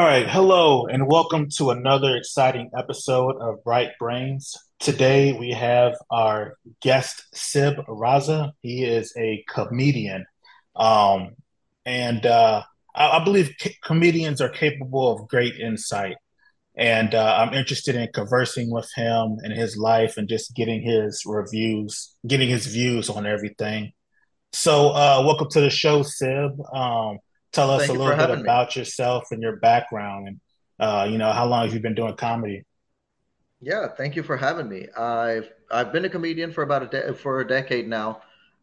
All right, hello, and welcome to another exciting episode of Bright Brainz. Today we have our guest Sib Raza. He is a comedian, um, and uh, I, I, believe comedians are capable of great insight. And uh, I'm interested in conversing with him and his life, and just getting his reviews, getting his views on everything. So, uh, welcome to the show, Sib. Um, tell us Thank a little bit about me. yourself and your background and uh, you know how long have you been doing comedy? Yeah thank you for having me. I've i've been a comedian for about a de- for a decade now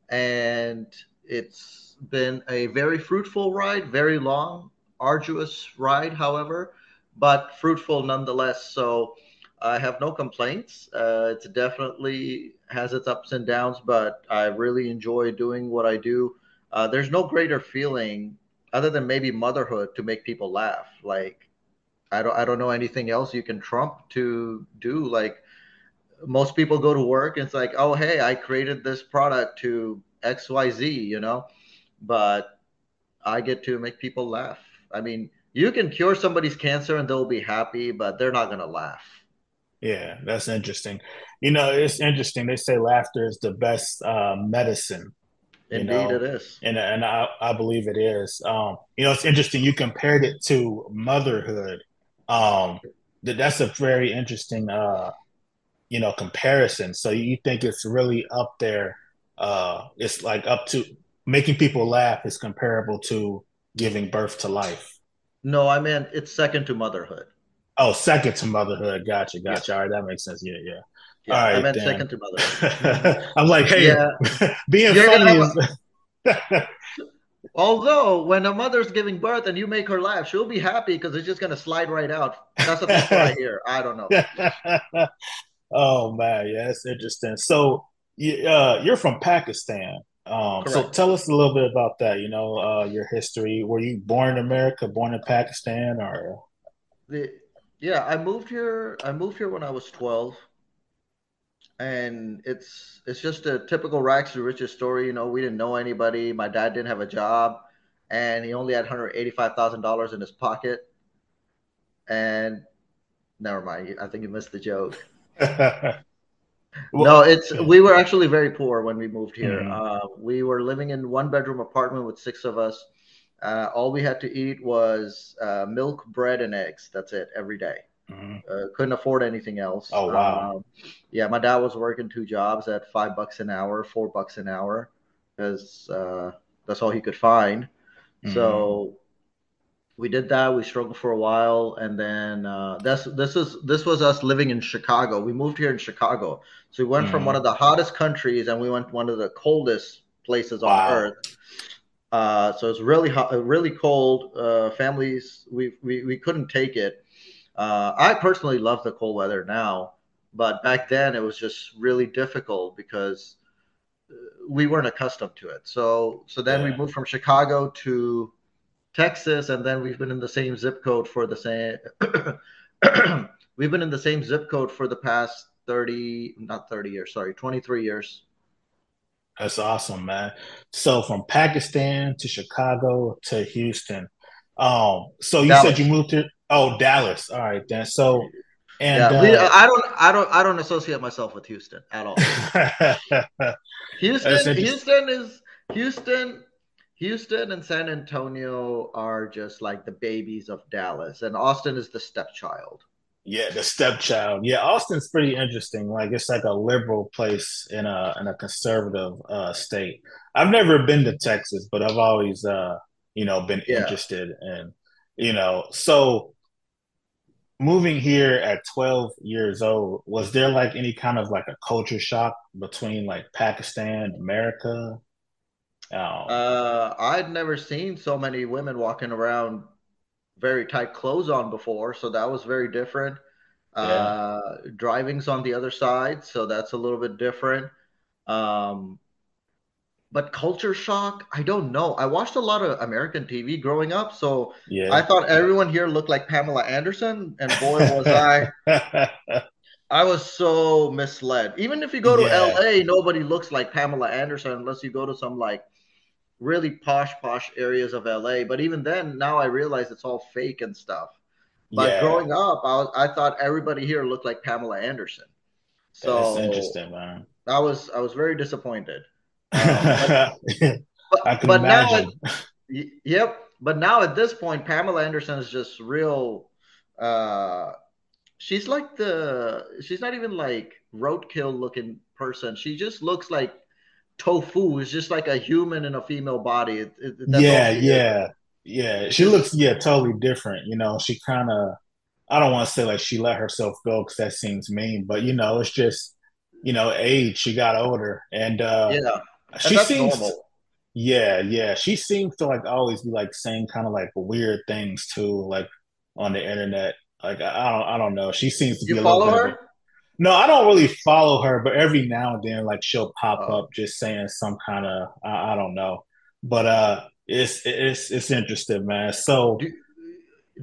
and it's been a very fruitful ride very long arduous ride however but fruitful nonetheless. So i have no complaints. Uh, it definitely has its ups and downs but i really enjoy doing what i do. Uh, there's no greater feeling other than maybe motherhood to make people laugh. Like I don't I don't know anything else you can trump to do. Like most people go to work and it's like, oh hey, I created this product to XYZ, you know? But I get to make people laugh. I mean, you can cure somebody's cancer and they'll be happy, but they're not gonna laugh. Yeah, that's interesting. You know, it's interesting. They say laughter is the best uh, medicine Indeed, know? it is, and and I, I believe it is. Um, you know, it's interesting. You compared it to motherhood. Um, that that's a very interesting, uh, you know, comparison. So you think it's really up there? Uh, it's like up to making people laugh is comparable to giving birth to life. No, I mean it's second to motherhood. Oh, second to motherhood. Gotcha, gotcha. Yes. All right, that makes sense. Yeah, yeah. Yeah, All right, I meant Dan. second to mother. I'm like, hey, yeah. being You're funny is. Although when a mother's giving birth and you make her laugh, she'll be happy because it's just gonna slide right out. That's what I hear. I don't know. oh man, yeah, that's interesting. So, uh, you're from Pakistan. Um, so tell us a little bit about that. You know, uh, your history. Were you born in America, born in Pakistan, or? The, yeah, I moved here. I moved here when I was twelve and it's it's just a typical rags to riches story. You know, we didn't know anybody. My dad didn't have a job, and he only had hundred eighty five thousand dollars in his pocket. And never mind. I think you missed the joke. well, no, it's we were actually very poor when we moved here. Mm-hmm. Uh, we were living in one bedroom apartment with six of us. Uh, all we had to eat was uh, milk, bread, and eggs. That's it every day. Mm-hmm. Uh, couldn't afford anything else. Oh wow! Um, yeah, my dad was working two jobs at five bucks an hour, four bucks an hour, because uh, that's all he could find. Mm-hmm. So we did that. We struggled for a while, and then uh, this this is this was us living in Chicago. We moved here in Chicago, so we went mm-hmm. from one of the hottest countries, and we went one of the coldest places on earth. Uh, so it's really hot, really cold. Uh, families, we, we we couldn't take it. Uh, I personally love the cold weather now, but back then it was just really difficult because uh, we weren't accustomed to it. So so then yeah. we moved from Chicago to Texas, and then we've been in the same zip code for the same. we've been in the same zip code for the past thirty, not thirty years, sorry, twenty three years. That's awesome, man. So from Pakistan to Chicago to Houston. Um, so you said you moved to Oh, Dallas. All right, then. So, and yeah, uh, I don't, I don't, I don't associate myself with Houston at all. Houston, Houston is Houston. Houston and San Antonio are just like the babies of Dallas, and Austin is the stepchild. Yeah, the stepchild. Yeah, Austin's pretty interesting. Like it's like a liberal place in a in a conservative uh, state. I've never been to Texas, but I've always uh, you know been yeah. interested in you know. So moving here at 12 years old was there like any kind of like a culture shock between like pakistan america? Um, uh, i'd never seen so many women walking around very tight clothes on before so that was very different. Yeah. uh, driving's on the other side so that's a little bit different. Um, but culture shock i don't know i watched a lot of american tv growing up so yeah. i thought everyone here looked like pamela anderson and boy was i i was so misled even if you go to yeah. la nobody looks like pamela anderson unless you go to some like really posh posh areas of la but even then now i realize it's all fake and stuff But yeah. growing up, I, was, I thought everybody here looked like Pamela Anderson. So that's interesting, man. I was I was very disappointed. Um, but, but, now, yep. But now at this point, Pamela Anderson is just real. Uh, she's like the. She's not even like roadkill looking person. She just looks like tofu. Is just like a human in a female body. It, it, yeah, yeah, yeah. She looks yeah totally different. You know, she kind of. I don't want to say like she let herself go because that seems mean, but you know, it's just you know, age. She got older, and uh, yeah, she seems. Normal. Yeah, yeah. She seems to like always be like saying kind of like weird things too, like on the internet. Like I don't, I don't know. She seems to you be. follow her? A, no, I don't really follow her, but every now and then, like she'll pop oh. up just saying some kind of I, I, don't know, but uh, it's it's it's interesting, man. So. Do,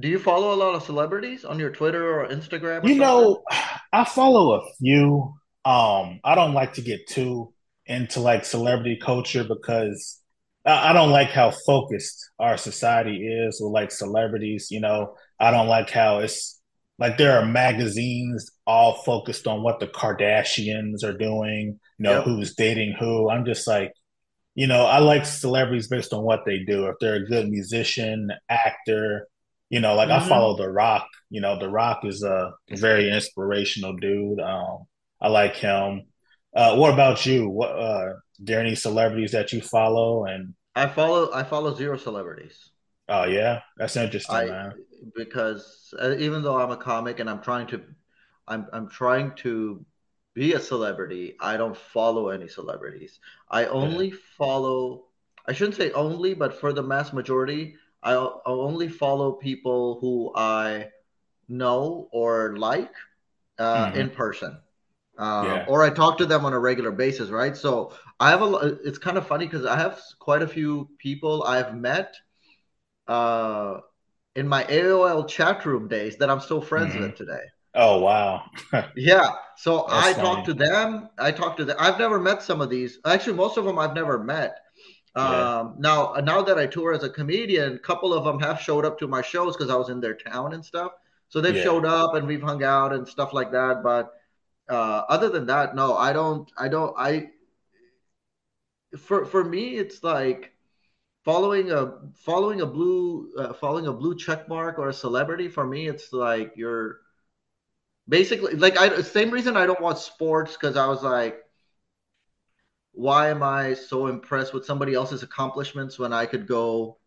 do you follow a lot of celebrities on your Twitter or Instagram? Or you something? know, I follow a few. Um, I don't like to get too into like celebrity culture because I don't like how focused our society is with like celebrities. You know, I don't like how it's like there are magazines all focused on what the Kardashians are doing, you know, yep. who's dating who. I'm just like, you know, I like celebrities based on what they do. If they're a good musician, actor, you know, like mm-hmm. I follow The Rock. You know, The Rock is a very inspirational dude. Um, I like him. Uh, what about you? What uh, there any celebrities that you follow? And I follow I follow zero celebrities. Oh yeah, that's interesting, I, man. Because uh, even though I'm a comic and I'm trying to, I'm I'm trying to be a celebrity. I don't follow any celebrities. I only yeah. follow. I shouldn't say only, but for the mass majority, I, I only follow people who I know or like uh, mm-hmm. in person. Um, yeah. or I talk to them on a regular basis, right? So I have a. It's kind of funny because I have quite a few people I've met uh, in my AOL chat room days that I'm still friends mm-hmm. with today. Oh wow! yeah, so That's I funny. talk to them. I talk to them. I've never met some of these. Actually, most of them I've never met. Yeah. Um, now, now that I tour as a comedian, a couple of them have showed up to my shows because I was in their town and stuff. So they've yeah. showed up and we've hung out and stuff like that. But uh, other than that, no, I don't. I don't. I for for me, it's like following a following a blue uh, following a blue check mark or a celebrity. For me, it's like you're basically like I same reason I don't watch sports because I was like, why am I so impressed with somebody else's accomplishments when I could go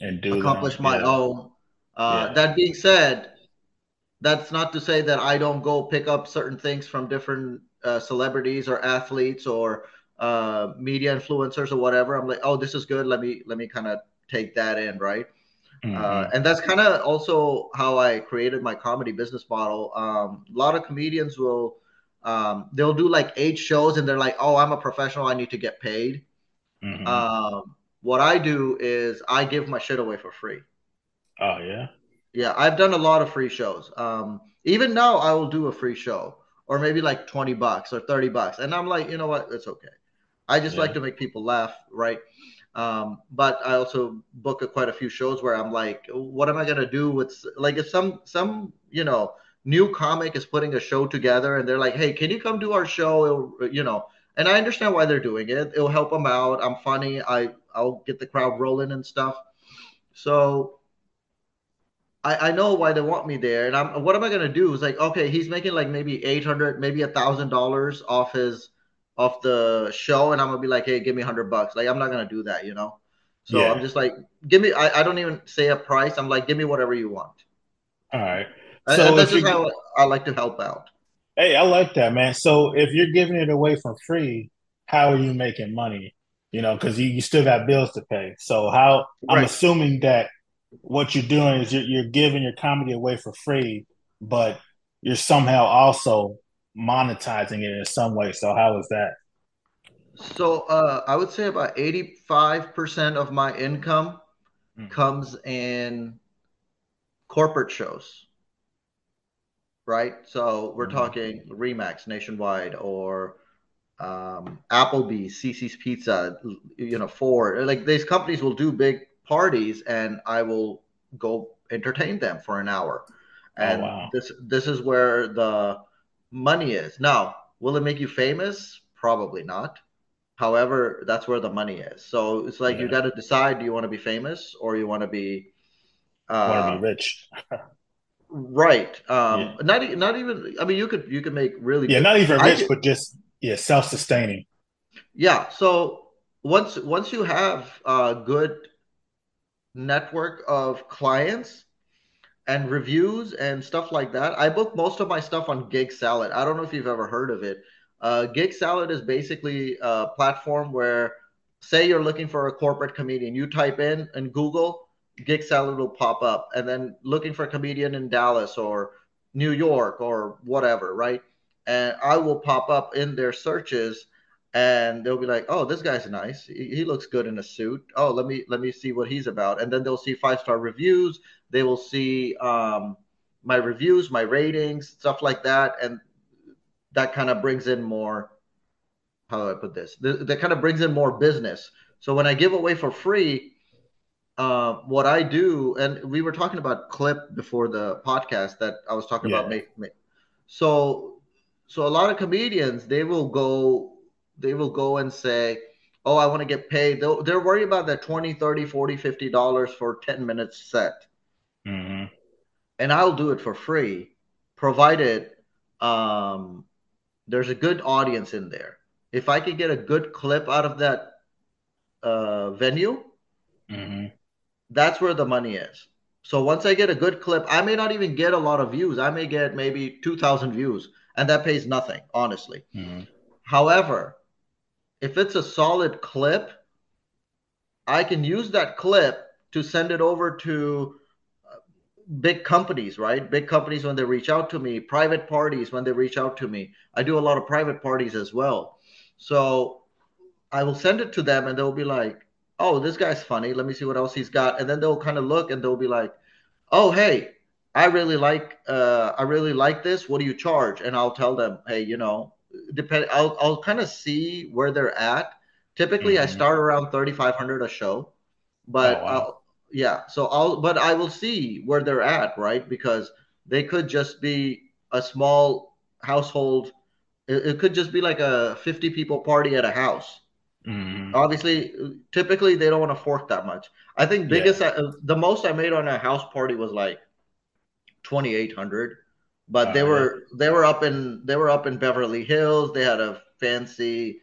and do accomplish my yeah. own? Uh, yeah. That being said, that's not to say that I don't go pick up certain things from different uh, celebrities or athletes or uh, media influencers or whatever. I'm like, oh, this is good. Let me let me kind of take that in, right? Mm-hmm. Uh, and that's kind of also how I created my comedy business model. Um, a lot of comedians will um, they'll do like eight shows and they're like, oh, I'm a professional. I need to get paid. Mm-hmm. Um, what I do is I give my shit away for free. Oh yeah. Yeah, I've done a lot of free shows. Um, even now, I will do a free show, or maybe like twenty bucks or thirty bucks, and I'm like, you know what, it's okay. I just yeah. like to make people laugh, right? Um, but I also book a, quite a few shows where I'm like, what am I gonna do with like if some some you know new comic is putting a show together and they're like, hey, can you come do our show? It'll, you know, and I understand why they're doing it. It'll help them out. I'm funny. I I'll get the crowd rolling and stuff. So I, I know why they want me there, and I'm what am I gonna do? Is like, okay, he's making like maybe eight hundred, maybe a thousand dollars off his off the show, and I'm gonna be like, hey, give me hundred bucks. Like, I'm not gonna do that, you know. So yeah. I'm just like, give me. I, I don't even say a price. I'm like, give me whatever you want. All right. So and that's just how I like to help out. Hey, I like that, man. So if you're giving it away for free, how are you making money? You know, because you, you still got bills to pay. So how right. I'm assuming that what you're doing is you're, you're giving your comedy away for free, but you're somehow also monetizing it in some way. So how is that? So uh, I would say about 85% of my income mm. comes in corporate shows. Right? So we're mm talking Remax nationwide or um, Applebee's, CiCi's Pizza, you know, Ford. Like these companies will do big parties and I will go entertain them for an hour. Oh, and oh, wow. this this is where the money is. Now, will it make you famous? Probably not. However, that's where the money is. So it's like yeah. you got to decide: do you want to be famous or you want to be uh, want to be rich? right. Um, yeah. Not not even. I mean, you could you could make really yeah, good, not even rich, but just yeah, self sustaining. Yeah. So once once you have a good network of clients and reviews and stuff like that. I book most of my stuff on Gig Salad. I don't know if you've ever heard of it. Uh, Gig Salad is basically a platform where, say, you're looking for a corporate comedian, you type in in Google, Gig Salad will pop up, and then looking for a comedian in Dallas or New York or whatever, right? And I will pop up in their searches and they'll be like, "Oh, this guy's nice. He, he, looks good in a suit. Oh, let me let me see what he's about." And then they'll see five star reviews. They will see um, my reviews, my ratings, stuff like that, and that kind of brings in more. How do I put this? That, that kind of brings in more business. So when I give away for free, uh, what I do, and we were talking about clip before the podcast that I was talking yeah. about. Make, make, so so a lot of comedians they will go they will go and say, "Oh, I want to get paid." They'll, they're worried about that 20, 30, 40, 50 dollars for 10 minutes set. Mm-hmm. And I'll do it for free, provided um, there's a good audience in there. If I could get a good clip out of that uh, venue, mm-hmm. that's where the money is. So once I get a good clip, I may not even get a lot of views. I may get maybe 2,000 views, and that pays nothing, honestly. Mm-hmm. However, if it's a solid clip, I can use that clip to send it over to uh, big companies, right? Big companies when they reach out to me, private parties when they reach out to me. I do a lot of private parties as well. So I will send it to them and they'll be like, oh, this guy's funny. Let me see what else he's got. And then they'll kind of look and they'll be like, oh, hey, I really like uh, I really like this. What do you charge? And I'll tell them, hey, you know, depend I'll I'll kind of see where they're at. Typically, mm-hmm. I start around 3500 a show, but oh, wow. yeah, so I'll but I will see where they're at, right? Because they could just be a small household. It, it could just be like a 50 people party at a house. Mm-hmm. Obviously, typically they don't want to fork that much. I think biggest yeah. uh, the most I made on a house party was like 2800 but uh, they were they were up in they were up in Beverly Hills. They had a fancy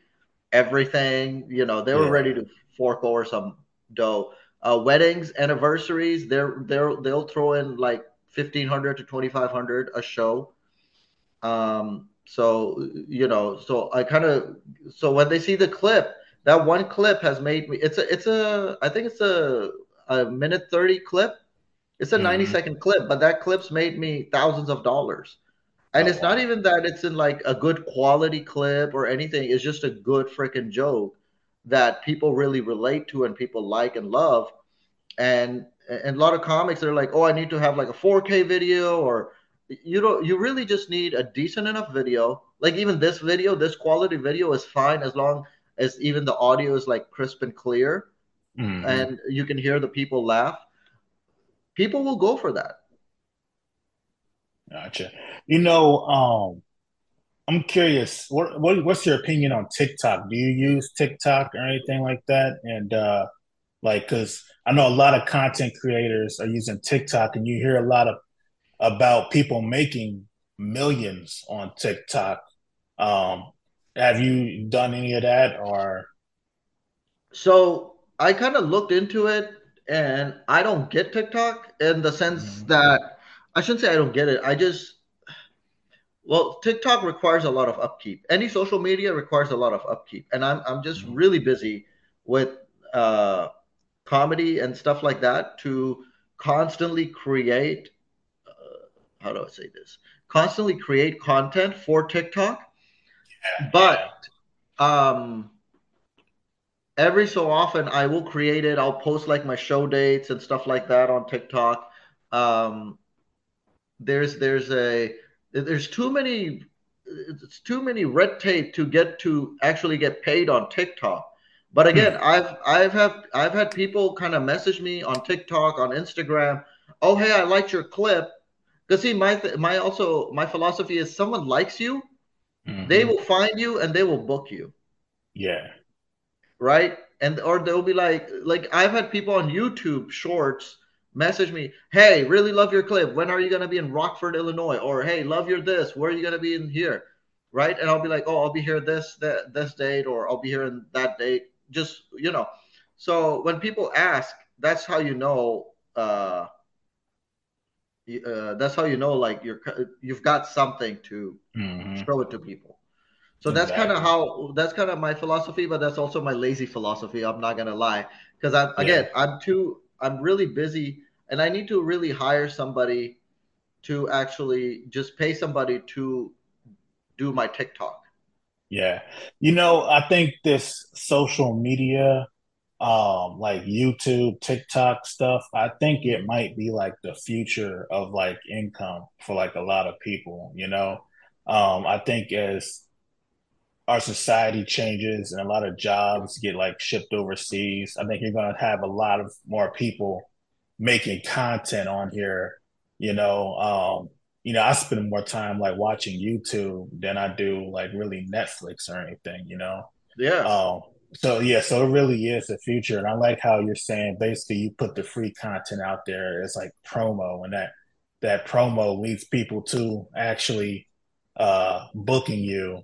everything. You know, they were yeah. ready to fork over some dough. Uh, weddings, anniversaries, they're they're they'll throw in like fifteen hundred to twenty five hundred a show. Um, so you know, so I kind of so when they see the clip, that one clip has made me. It's a it's a I think it's a a minute thirty clip it's a mm-hmm. 90 second clip, but that clip's made me thousands of dollars. And oh, it's wow. not even that it's in like a good quality clip or anything. It's just a good freaking joke that people really relate to and people like and love. And and a lot of comics are like, oh, I need to have like a 4K video or you don't you really just need a decent enough video. Like even this video, this quality video is fine as long as even the audio is like crisp and clear mm-hmm. and you can hear the people laugh people will go for that. Gotcha. You know, um, I'm curious. What, what, what's your opinion on TikTok? Do you use TikTok or anything like that? And uh, like, because I know a lot of content creators are using TikTok, and you hear a lot of about people making millions on TikTok. Um, have you done any of that, or? So I kind of looked into it and I don't get TikTok in the sense mm-hmm. that I shouldn't say I don't get it. I just well, TikTok requires a lot of upkeep. Any social media requires a lot of upkeep, and I'm I'm just mm-hmm. really busy with uh, comedy and stuff like that to constantly create. Uh, how do I say this? Constantly create content for TikTok, yeah. but um, every so often I will create it. I'll post like my show dates and stuff like that on TikTok. Um, there's there's a there's too many it's too many red tape to get to actually get paid on TikTok. But again, hmm. I've I've have I've had people kind of message me on TikTok, on Instagram. Oh, hey, I liked your clip. Because see, my my also my philosophy is someone likes you, mm-hmm. they will find you and they will book you. Yeah. Right. And or they'll be like like I've had people on YouTube Shorts message me, hey, really love your clip. When are you gonna be in Rockford, Illinois? Or hey, love your this. Where are you gonna be in here? Right. And I'll be like, oh, I'll be here this that this date, or I'll be here in that date. Just you know. So when people ask, that's how you know. Uh, uh, that's how you know like you're you've got something to mm-hmm. show it to people so exactly. that's kind of how that's kind of my philosophy but that's also my lazy philosophy i'm not gonna lie because i'm yeah. again i'm too i'm really busy and i need to really hire somebody to actually just pay somebody to do my tiktok yeah you know i think this social media um like YouTube, TikTok stuff, I think it might be like the future of like income for like a lot of people, you know. Um I think as our society changes and a lot of jobs get like shipped overseas, I think you're going to have a lot of more people making content on here, you know. Um you know, I spend more time like watching YouTube than I do like really Netflix or anything, you know. Yeah. Um so yeah, so it really is the future, and I like how you're saying basically you put the free content out there as like promo, and that that promo leads people to actually uh, booking you.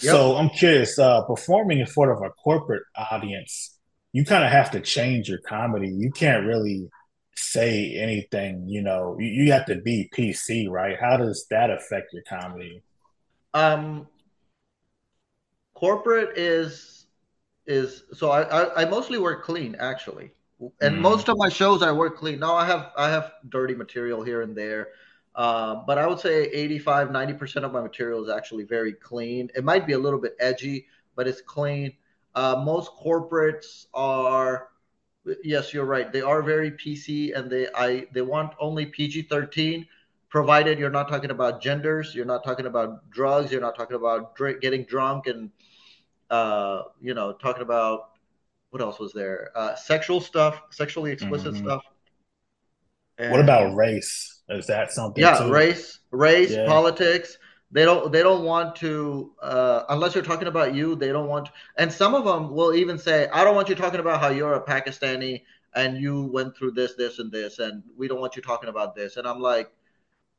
Yep. So I'm curious, uh, performing in front of a corporate audience, you kind of have to change your comedy. You can't really say anything, you know. You, you have to be PC, right? How does that affect your comedy? Um, corporate is is so I, I, I mostly work clean actually, and mm. most of my shows I work clean. Now I have I have dirty material here and there, uh, but I would say 85 90 percent of my material is actually very clean. It might be a little bit edgy, but it's clean. Uh, most corporates are yes you're right they are very pc and they i they want only pg-13 provided you're not talking about genders you're not talking about drugs you're not talking about drink, getting drunk and uh, you know, talking about what else was there? Uh, sexual stuff, sexually explicit mm-hmm. stuff. And, what about race? Is that something? Yeah, too? race, race, yeah. politics. They don't. They don't want to uh, unless you're talking about you. They don't want. To, and some of them will even say, "I don't want you talking about how you're a Pakistani and you went through this, this, and this, and we don't want you talking about this." And I'm like,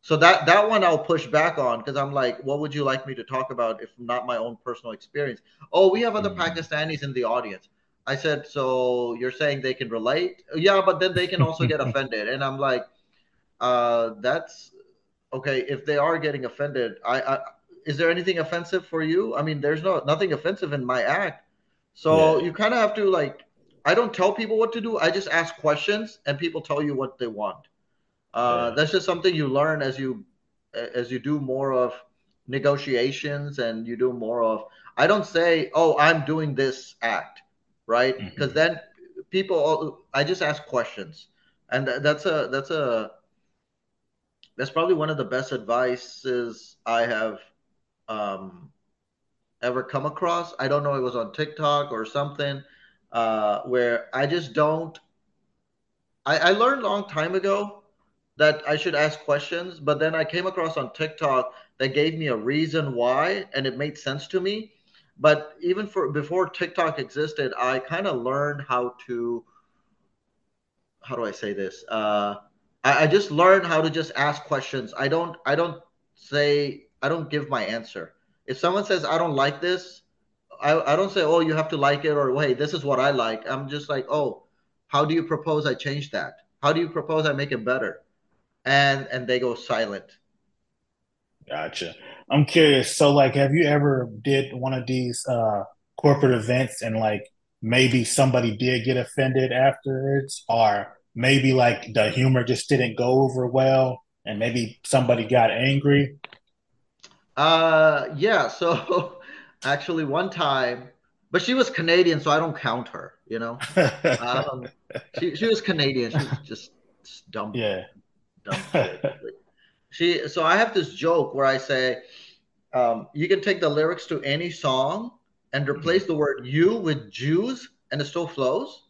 so that that one I'll push back on because I'm like, what would you like me to talk about if not my own personal experience? Oh, we have other mm-hmm. Pakistanis in the audience. I said, so you're saying they can relate? Yeah, but then they can also get offended. And I'm like, uh, that's okay. If they are getting offended, I, I is there anything offensive for you? I mean, there's no nothing offensive in my act. So yeah. you kind of have to like, I don't tell people what to do. I just ask questions, and people tell you what they want. Uh, yeah. That's just something you learn as you as you do more of negotiations and you do more of. I don't say, "Oh, I'm doing this act," right? Because mm-hmm. then people. I just ask questions, and that's a that's a that's probably one of the best advices I have um, ever come across. I don't know it was on TikTok or something uh, where I just don't. I, I learned a long time ago that I should ask questions, but then I came across on TikTok that gave me a reason why, and it made sense to me. But even for before TikTok existed, I kind of learned how to how do I say this? Uh, I, I just learned how to just ask questions. I don't I don't say I don't give my answer. If someone says I don't like this, I, I don't say, oh, you have to like it or hey, this is what I like. I'm just like, oh, how do you propose I change that? How do you propose I make it better? and and they go silent. Gotcha. I'm curious. So, like, have you ever did one of these uh, corporate events and like maybe somebody did get offended afterwards, or maybe like the humor just didn't go over well, and maybe somebody got angry? Uh, yeah. So, actually, one time, but she was Canadian, so I don't count her. You know, um, she she was Canadian. She was just, just dumb. Yeah dumb shit. she so I have this joke where I say um, you can take the lyrics to any song and replace the word you with Jews and it still flows.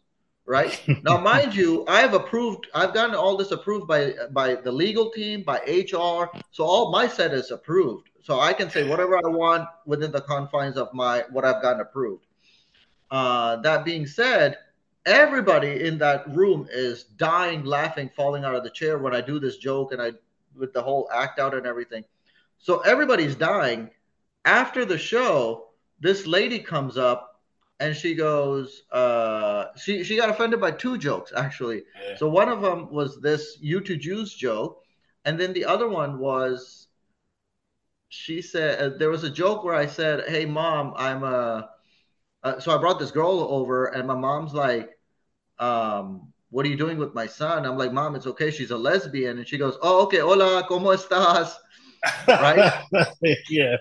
Right? now, mind you, I have approved. I've gotten all this approved by by the legal team, by HR. So all my set is approved. So I can say whatever I want within the confines of my what I've gotten approved. Uh, that being said, everybody in that room is dying, laughing, falling out of the chair when I do this joke and I with the whole act out and everything. So everybody's dying. After the show, this lady comes up and she goes, uh, she she got offended by two jokes actually. Yeah. So one of them was this "you to Jews" joke, and then the other one was she said uh, there was a joke where I said, "Hey mom, I'm a." Uh, so I brought this girl over, and my mom's like, um, "What are you doing with my son?" I'm like, "Mom, it's okay. She's a lesbian." And she goes, "Oh, okay. Hola, cómo estás?" Right? yeah.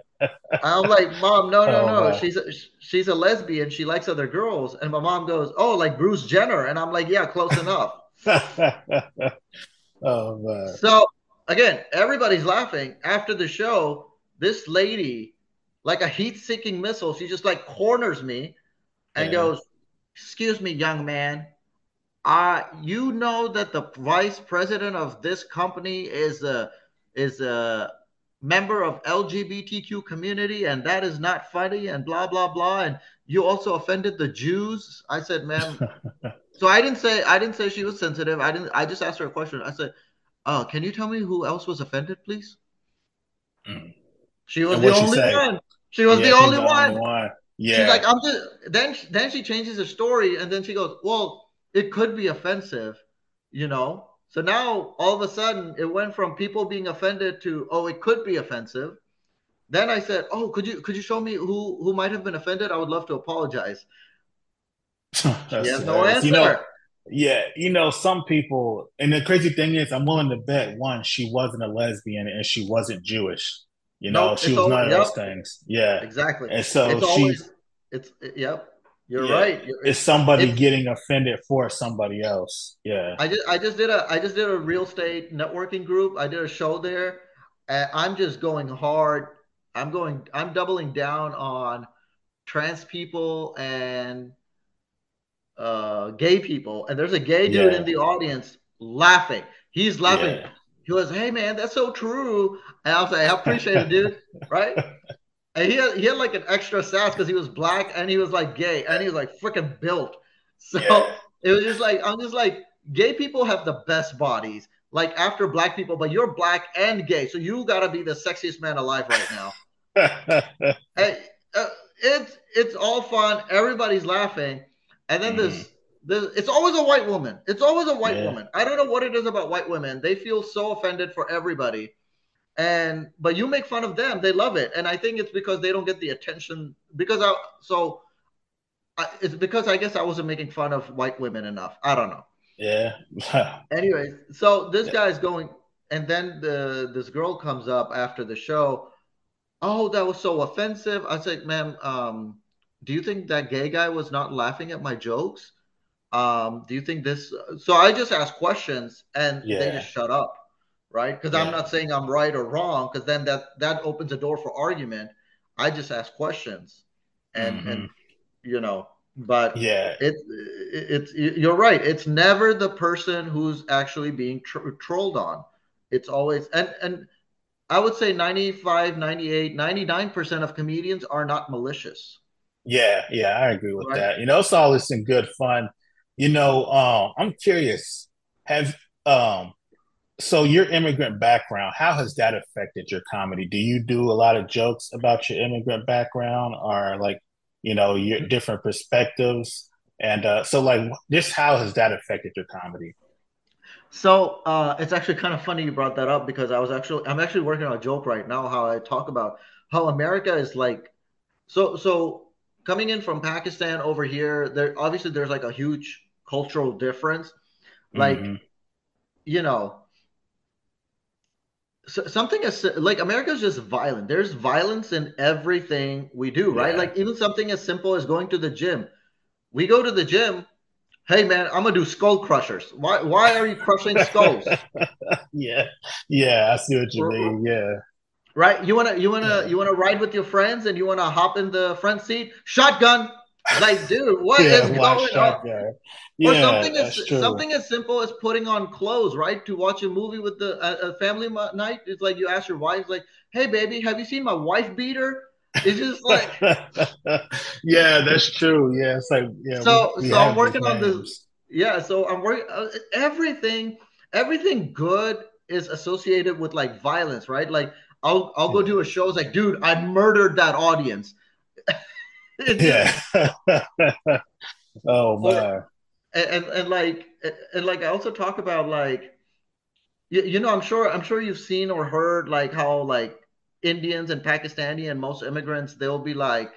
I'm like, "Mom, no, no, oh, no. She's a, she's a lesbian. She likes other girls." And my mom goes, "Oh, like Bruce Jenner." And I'm like, "Yeah, close enough." oh man. So again, everybody's laughing after the show this lady, like a heat-seeking missile, she just like corners me and yeah. goes, "Excuse me, young man, uh, you know that the vice president of this company is a is a member of LGBTQ community, and that is not funny, and blah blah blah, and you also offended the Jews." I said, "Ma'am." so I didn't say I didn't say she was sensitive. I didn't. I just asked her a question. I said, "Uh, can you tell me who else was offended, please?" Mm. She was the only one. She was yeah, the only one. one. Yeah. She's like, I'm just then then she changes her story and then she goes, Well, it could be offensive, you know. So now all of a sudden it went from people being offended to oh, it could be offensive. Then I said, Oh, could you could you show me who who might have been offended? I would love to apologize. she has no answer. You know, yeah, you know, some people, and the crazy thing is, I'm willing to bet one, she wasn't a lesbian and she wasn't Jewish. You know, nope, she was none of yep. those things. Yeah, exactly. And so it's she's always, it's yep. You're yeah, right. it's somebody getting offended for somebody else. Yeah. I just I just did a I just did a real estate networking group. I did a show there. I'm just going hard. I'm going I'm doubling down on trans people and uh, gay people. And there's a gay dude yeah. in the audience laughing. He's laughing. Yeah. He was, hey man, that's so true. And I was like, I appreciate it, dude. Right? And he had, he had like an extra sass because he was black and he was like gay and he was like freaking built. So yeah. it was just like, I'm just like, gay people have the best bodies, like after black people, but you're black and gay. So you got to be the sexiest man alive right now. hey, uh, it's, it's all fun. Everybody's laughing. And then mm. this it's always a white woman. It's always a white yeah. woman. I don't know what it is about white women. They feel so offended for everybody. And but you make fun of them, they love it. And I think it's because they don't get the attention because I so I, it's because I guess I wasn't making fun of white women enough. I don't know. Yeah. Anyways, so this yeah. guy's going and then the this girl comes up after the show. Oh, that was so offensive. I said, ma'am, um, do you think that gay guy was not laughing at my jokes? um, do you think this so i just ask questions and yeah. they just shut up right because yeah. i'm not saying i'm right or wrong because then that that opens a door for argument i just ask questions and mm-hmm. and you know but yeah it, it, it's you're right it's never the person who's actually being tr- trolled on it's always and and i would say 95 98 99% of comedians are not malicious yeah yeah i agree with right? that you know it's all this in good fun you know, um, I'm curious. Have um, so your immigrant background, how has that affected your comedy? Do you do a lot of jokes about your immigrant background, or like, you know, your different perspectives? And uh, so, like, this, how has that affected your comedy? So uh, it's actually kind of funny you brought that up because I was actually I'm actually working on a joke right now how I talk about how America is like so so coming in from Pakistan over here there obviously there's like a huge cultural difference. Like, mm-hmm. you know, so something as like America's just violent. There's violence in everything we do, right? Yeah. Like even something as simple as going to the gym. We go to the gym. Hey man, I'm gonna do skull crushers. Why? Why are you crushing skulls? yeah, yeah, I see what you mean. Yeah, right. You wanna, you wanna, yeah. you wanna ride with your friends, and you wanna hop in the front seat. Shotgun. Like, dude, what yeah, is going on? Guy. Yeah, or something as something as simple as putting on clothes, right? To watch a movie with the a, a family night. It's like you ask your wife, like, "Hey, baby, have you seen my wife beater?" It's just like, yeah, that's true. Yeah, it's like, yeah. So, we, we so I'm working on this. Yeah, so I'm working uh, everything. Everything good is associated with like violence, right? Like, I'll I'll go do a show. It's like, dude, I murdered that audience. Yeah. oh man. And, and, and like and like I also talk about like you, you know I'm sure I'm sure you've seen or heard like how like Indians and Pakistani and most immigrants they'll be like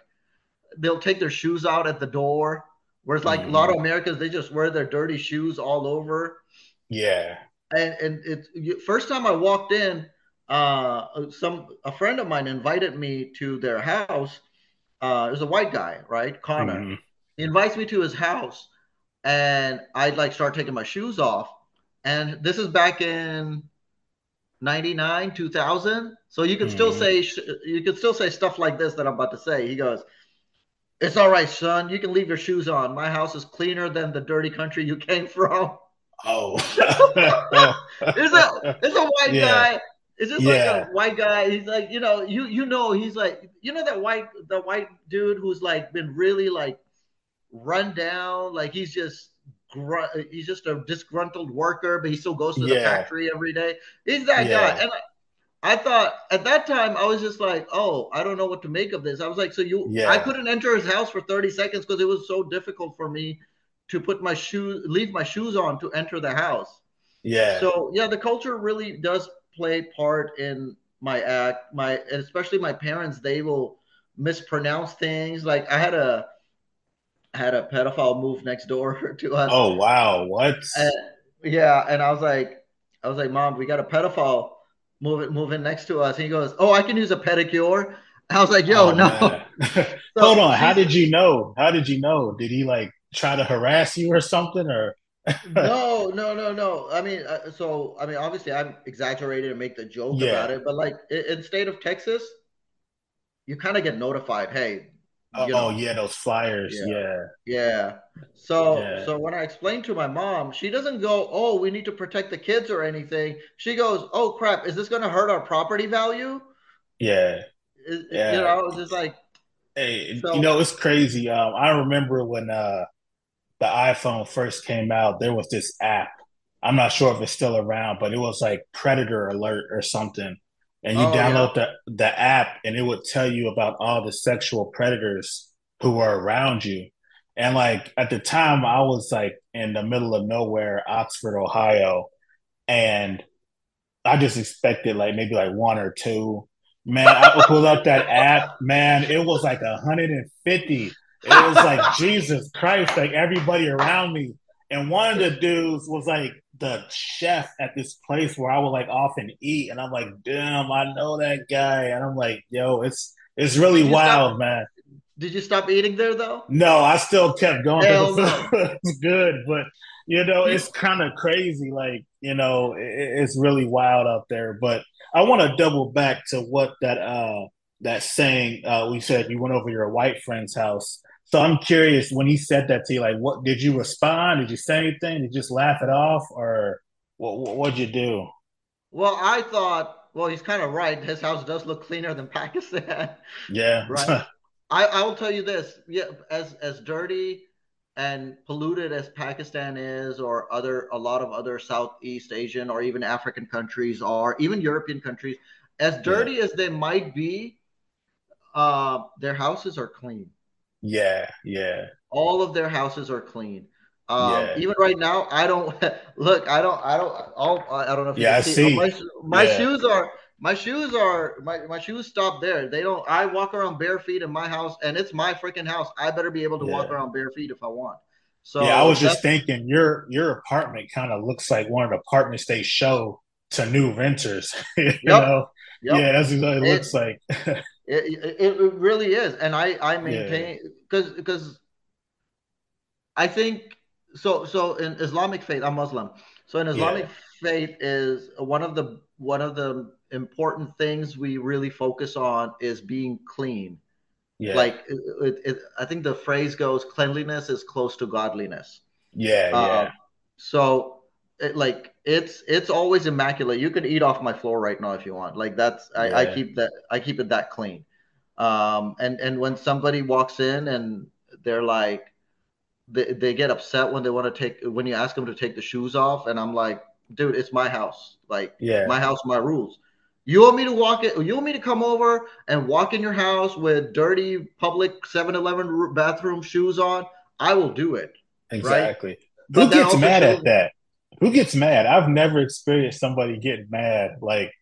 they'll take their shoes out at the door whereas like mm-hmm. a lot of Americans they just wear their dirty shoes all over yeah and and it's first time I walked in uh some a friend of mine invited me to their house uh, there's a white guy, right? Connor. Mm-hmm. He invites me to his house, and I'd like start taking my shoes off. And this is back in 99, 2000. So you could mm-hmm. still say you could still say stuff like this that I'm about to say. He goes, "It's all right, son. You can leave your shoes on. My house is cleaner than the dirty country you came from." Oh, it's a it's a white yeah. guy it's just yeah. like a white guy. He's like, you know, you you know, he's like, you know, that white the white dude who's like been really like run down, like he's just he's just a disgruntled worker, but he still goes to yeah. the factory every day. He's that yeah. guy, and I, I, thought at that time I was just like, oh, I don't know what to make of this. I was like, so you, I couldn't enter his house for thirty seconds because it was so difficult for me to put my shoes, leave my shoes on to enter the house. Yeah. So yeah, the culture really does play part in my act. My especially my parents, they will mispronounce things. Like I had a had a pedophile move next door to us. Oh wow, what? And, yeah, and I was like, I was like, Mom, we got a pedophile moving moving next to us. And he goes, Oh, I can use a pedicure. I was like, Yo, oh, no. so, Hold on, how did you know? How did you know? Did he like try to harass you or something, or? No, no, no, no. I mean, uh, so I mean, obviously, I'm exaggerating and make the joke yeah. about it, but like in, in state of Texas, you kind of get notified. Hey, oh, know, oh yeah, those flyers. Yeah, yeah. yeah. So, yeah. so when I explained to my mom, she doesn't go, "Oh, we need to protect the kids" or anything. She goes, "Oh crap, is this going to hurt our property value?" Yeah, yeah. You know, it's just like, hey, so, you know, it's crazy. Um, I remember when uh the iPhone first came out, there was this app. I'm not sure if it's still around, but it was like Predator Alert or something. And you oh, download yeah. the, the app and it would tell you about all the sexual predators who were around you. And like at the time, I was like in the middle of nowhere, Oxford, Ohio. And I just expected like maybe like one or two. Man, I pulled up that app, man, it was like 150 it was like Jesus Christ, like everybody around me. And one of the dudes was like the chef at this place where I would like often eat, and I'm like, damn, I know that guy, and I'm like, yo, it's it's really wild, stop, man. Did you stop eating there though? No, I still kept going. Hell no. it's good, but you know, it's kind of crazy. Like you know, it, it's really wild out there. But I want to double back to what that uh that saying uh we said you went over your white friend's house so I'm curious when he said that to you, like, what did you respond? Did you say anything? Did you just laugh it off, or what? What'd you do? Well, I thought, well, he's kind of right. His house does look cleaner than Pakistan. Yeah, right. I, I will tell you this: yeah, as as dirty and polluted as Pakistan is, or other a lot of other Southeast Asian or even African countries are, even European countries, as dirty yeah. as they might be, uh, their houses are clean. Yeah, yeah. All of their houses are clean. Um, yeah. Even right now, I don't look. I don't. I don't. All, I don't know if yeah, you see. see. My, my yeah. shoes are. My shoes are. My, my shoes stop there. They don't. I walk around bare feet in my house, and it's my freaking house. I better be able to yeah. walk around bare feet if I want. So yeah, I was just thinking your your apartment kind of looks like one of the apartments they show to new renters. you yep. know, yep. yeah, that's what it, it looks like. It, it, it really is, and I I maintain because yeah. because I think so so in Islamic faith I'm Muslim, so in Islamic yeah. faith is one of the one of the important things we really focus on is being clean. Yeah. Like it, it, I think the phrase goes, "Cleanliness is close to godliness." Yeah, um, yeah. So, it, like it's it's always immaculate. You could eat off my floor right now if you want. Like that's I, yeah. I keep that I keep it that clean. Um, and and when somebody walks in and they're like, they, they get upset when they want to take when you ask them to take the shoes off, and I'm like, dude, it's my house. Like, yeah, my house, my rules. You want me to walk it? You want me to come over and walk in your house with dirty public 7-Eleven bathroom shoes on? I will do it. Exactly. Right? Who but gets mad at that? Who gets mad? I've never experienced somebody getting mad like.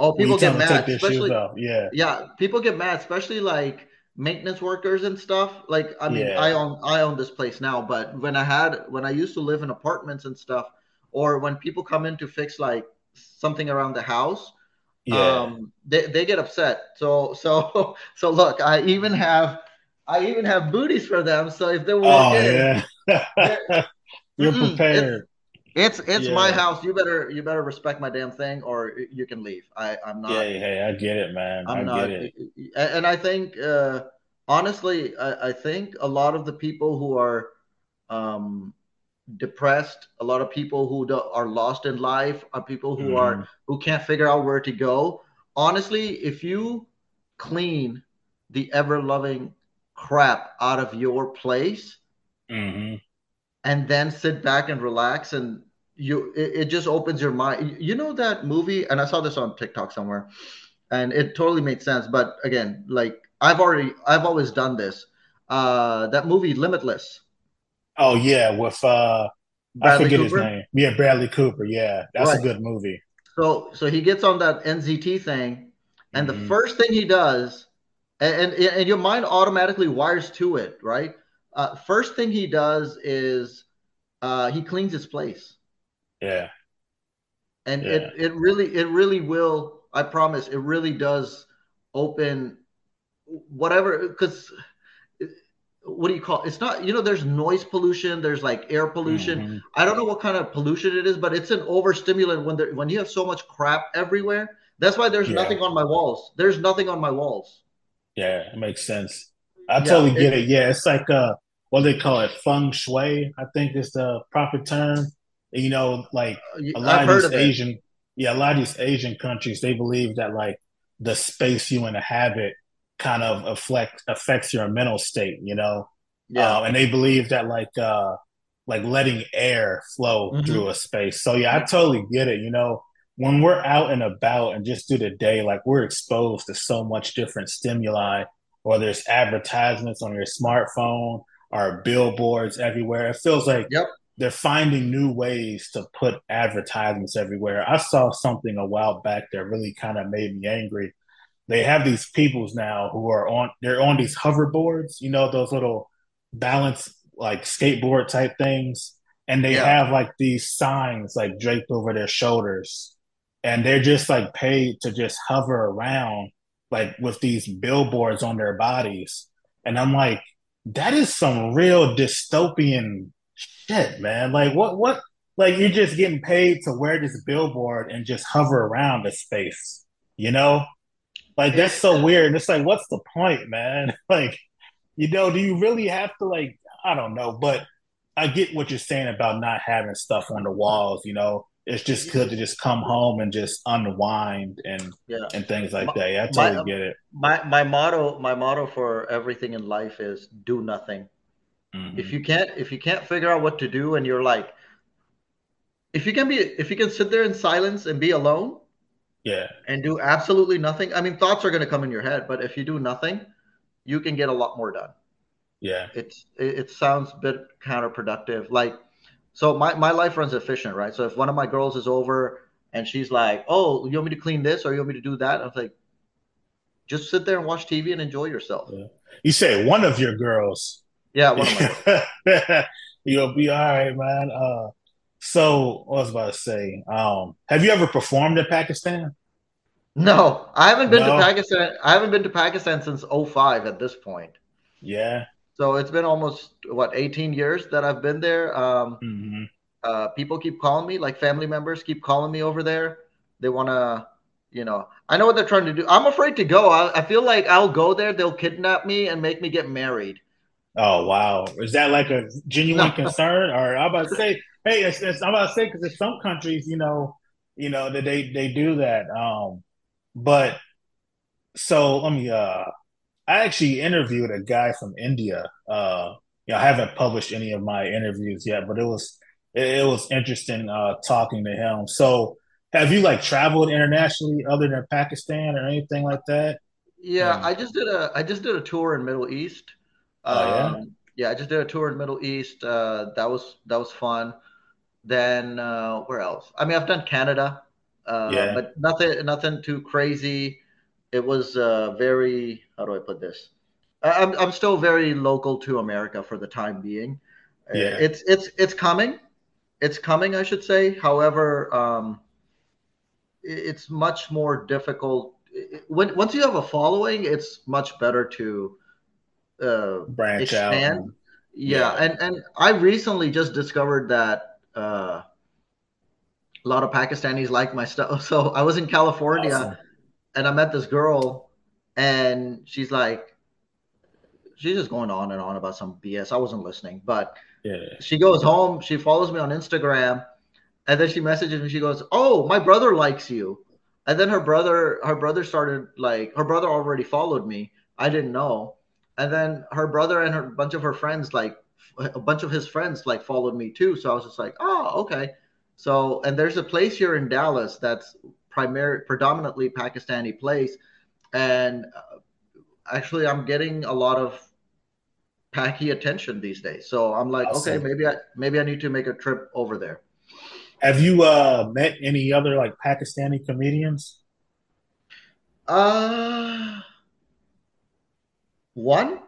Oh, people get mad, especially yeah, yeah. People get mad, especially like maintenance workers and stuff. Like, I mean, yeah. I own I own this place now, but when I had when I used to live in apartments and stuff, or when people come in to fix like something around the house, yeah. um, they they get upset. So so so look, I even have I even have booties for them. So if they walk oh, in, yeah. you're prepared. It's it's, yeah. my house. You better you better respect my damn thing, or you can leave. I I'm not. Yeah, hey, I get it, man. I'm I not, get it. And I think uh, honestly, I, I think a lot of the people who are um, depressed, a lot of people who do, are lost in life, are people who mm. are who can't figure out where to go. Honestly, if you clean the ever loving crap out of your place mm-hmm. and then sit back and relax and you it, it, just opens your mind you know that movie and i saw this on tiktok somewhere and it totally made sense but again like i've already i've always done this uh that movie limitless oh yeah with uh Bradley i forget Cooper? his name yeah bradley cooper yeah that's right. a good movie so so he gets on that nzt thing and mm-hmm. the first thing he does and, and, and your mind automatically wires to it, right? Uh, first thing he does is uh, he cleans his place. Yeah. And yeah. it it really it really will. I promise. It really does open whatever because what do you call it? it's not you know there's noise pollution there's like air pollution mm-hmm. i don't know what kind of pollution it is but it's an overstimulant when there when you have so much crap everywhere that's why there's yeah. nothing on my walls there's nothing on my walls yeah, it makes sense. I totally get it. Yeah, it's like uh, what they call it, feng shui. I think is the proper term. You know, like uh, a lot I've of these Asian, it. yeah, a lot of these Asian countries, they believe that like the space you inhabit kind of affect affects your mental state. You know, yeah, um, and they believe that like uh, like letting air flow mm-hmm. through a space. So yeah, I totally get it. You know, when we're out and about and just through the day, like we're exposed to so much different stimuli, whether it's advertisements on your smartphone or billboards everywhere. It feels like yep. They're finding new ways to put advertisements everywhere. I saw something a while back that really kind of made me angry. They have these peoples now who are on they're on these hoverboards, you know, those little balance like skateboard type things. And they yeah. have like these signs like draped over their shoulders and they're just like paid to just hover around like with these billboards on their bodies and i'm like that is some real dystopian shit man like what what like you're just getting paid to wear this billboard and just hover around the space you know like that's so weird it's like what's the point man like you know do you really have to like i don't know but i get what you're saying about not having stuff on the walls you know it's just good to just come home and just unwind and yeah. and things like that. Yeah, I totally my, get it. My my motto my motto for everything in life is do nothing. Mm-hmm. If you can't if you can't figure out what to do and you're like if you can be if you can sit there in silence and be alone yeah and do absolutely nothing i mean thoughts are going to come in your head but if you do nothing you can get a lot more done yeah it's it, it sounds a bit counterproductive like so my, my life runs efficient, right? So if one of my girls is over and she's like, "Oh, you want me to clean this or you want me to do that?" I'm like, just sit there and watch TV and enjoy yourself. Yeah. You say one of your girls. Yeah, one of my. You'll be all right, man. Uh, so I was about to say, um, have you ever performed in Pakistan? No, I haven't been no? to Pakistan. I haven't been to Pakistan since 05 at this point. Yeah. So it's been almost what 18 years that I've been there. Um, mm-hmm. uh, people keep calling me, like family members keep calling me over there. They want to you know, I know what they're trying to do. I'm afraid to go. I, I feel like I'll go there, they'll kidnap me and make me get married. Oh wow, is that like a genuine concern? Or I'm about to say, hey, it's, it's, I'm about to say because in some countries, you know, you know that they they do that. Um, but so let me. Uh, I actually interviewed a guy from India. Uh, you know, I haven't published any of my interviews yet, but it was it, it was interesting uh, talking to him. So, have you like traveled internationally other than Pakistan or anything like that? Yeah, um, I just did a I just did a tour in Middle East. Oh yeah. Um, yeah, I just did a tour in Middle East. Uh, that was that was fun. Then uh, where else? I mean, I've done Canada, uh, yeah. but nothing nothing too crazy. It was uh, very how do I put this? I'm I'm still very local to America for the time being. Yeah. It's it's it's coming, it's coming, I should say. However, um, it's much more difficult when once you have a following. It's much better to uh, branch expand. out. Yeah. yeah, and and I recently just discovered that uh, a lot of Pakistanis like my stuff. So I was in California, awesome. and I met this girl, and she's like, she's just going on and on about some BS. I wasn't listening, but yeah. she goes home. She follows me on Instagram, and then she messages me. She goes, "Oh, my brother likes you." And then her brother, her brother started like her brother already followed me. I didn't know, and then her brother and her bunch of her friends, like a bunch of his friends, like followed me too. So I was just like, "Oh, okay." So, and there's a place here in Dallas that's primary, predominantly Pakistani place, and uh, actually, I'm getting a lot of Paki attention these days. So I'm like, awesome. okay, maybe I maybe I need to make a trip over there. Have you uh, met any other like Pakistani comedians? Uh one.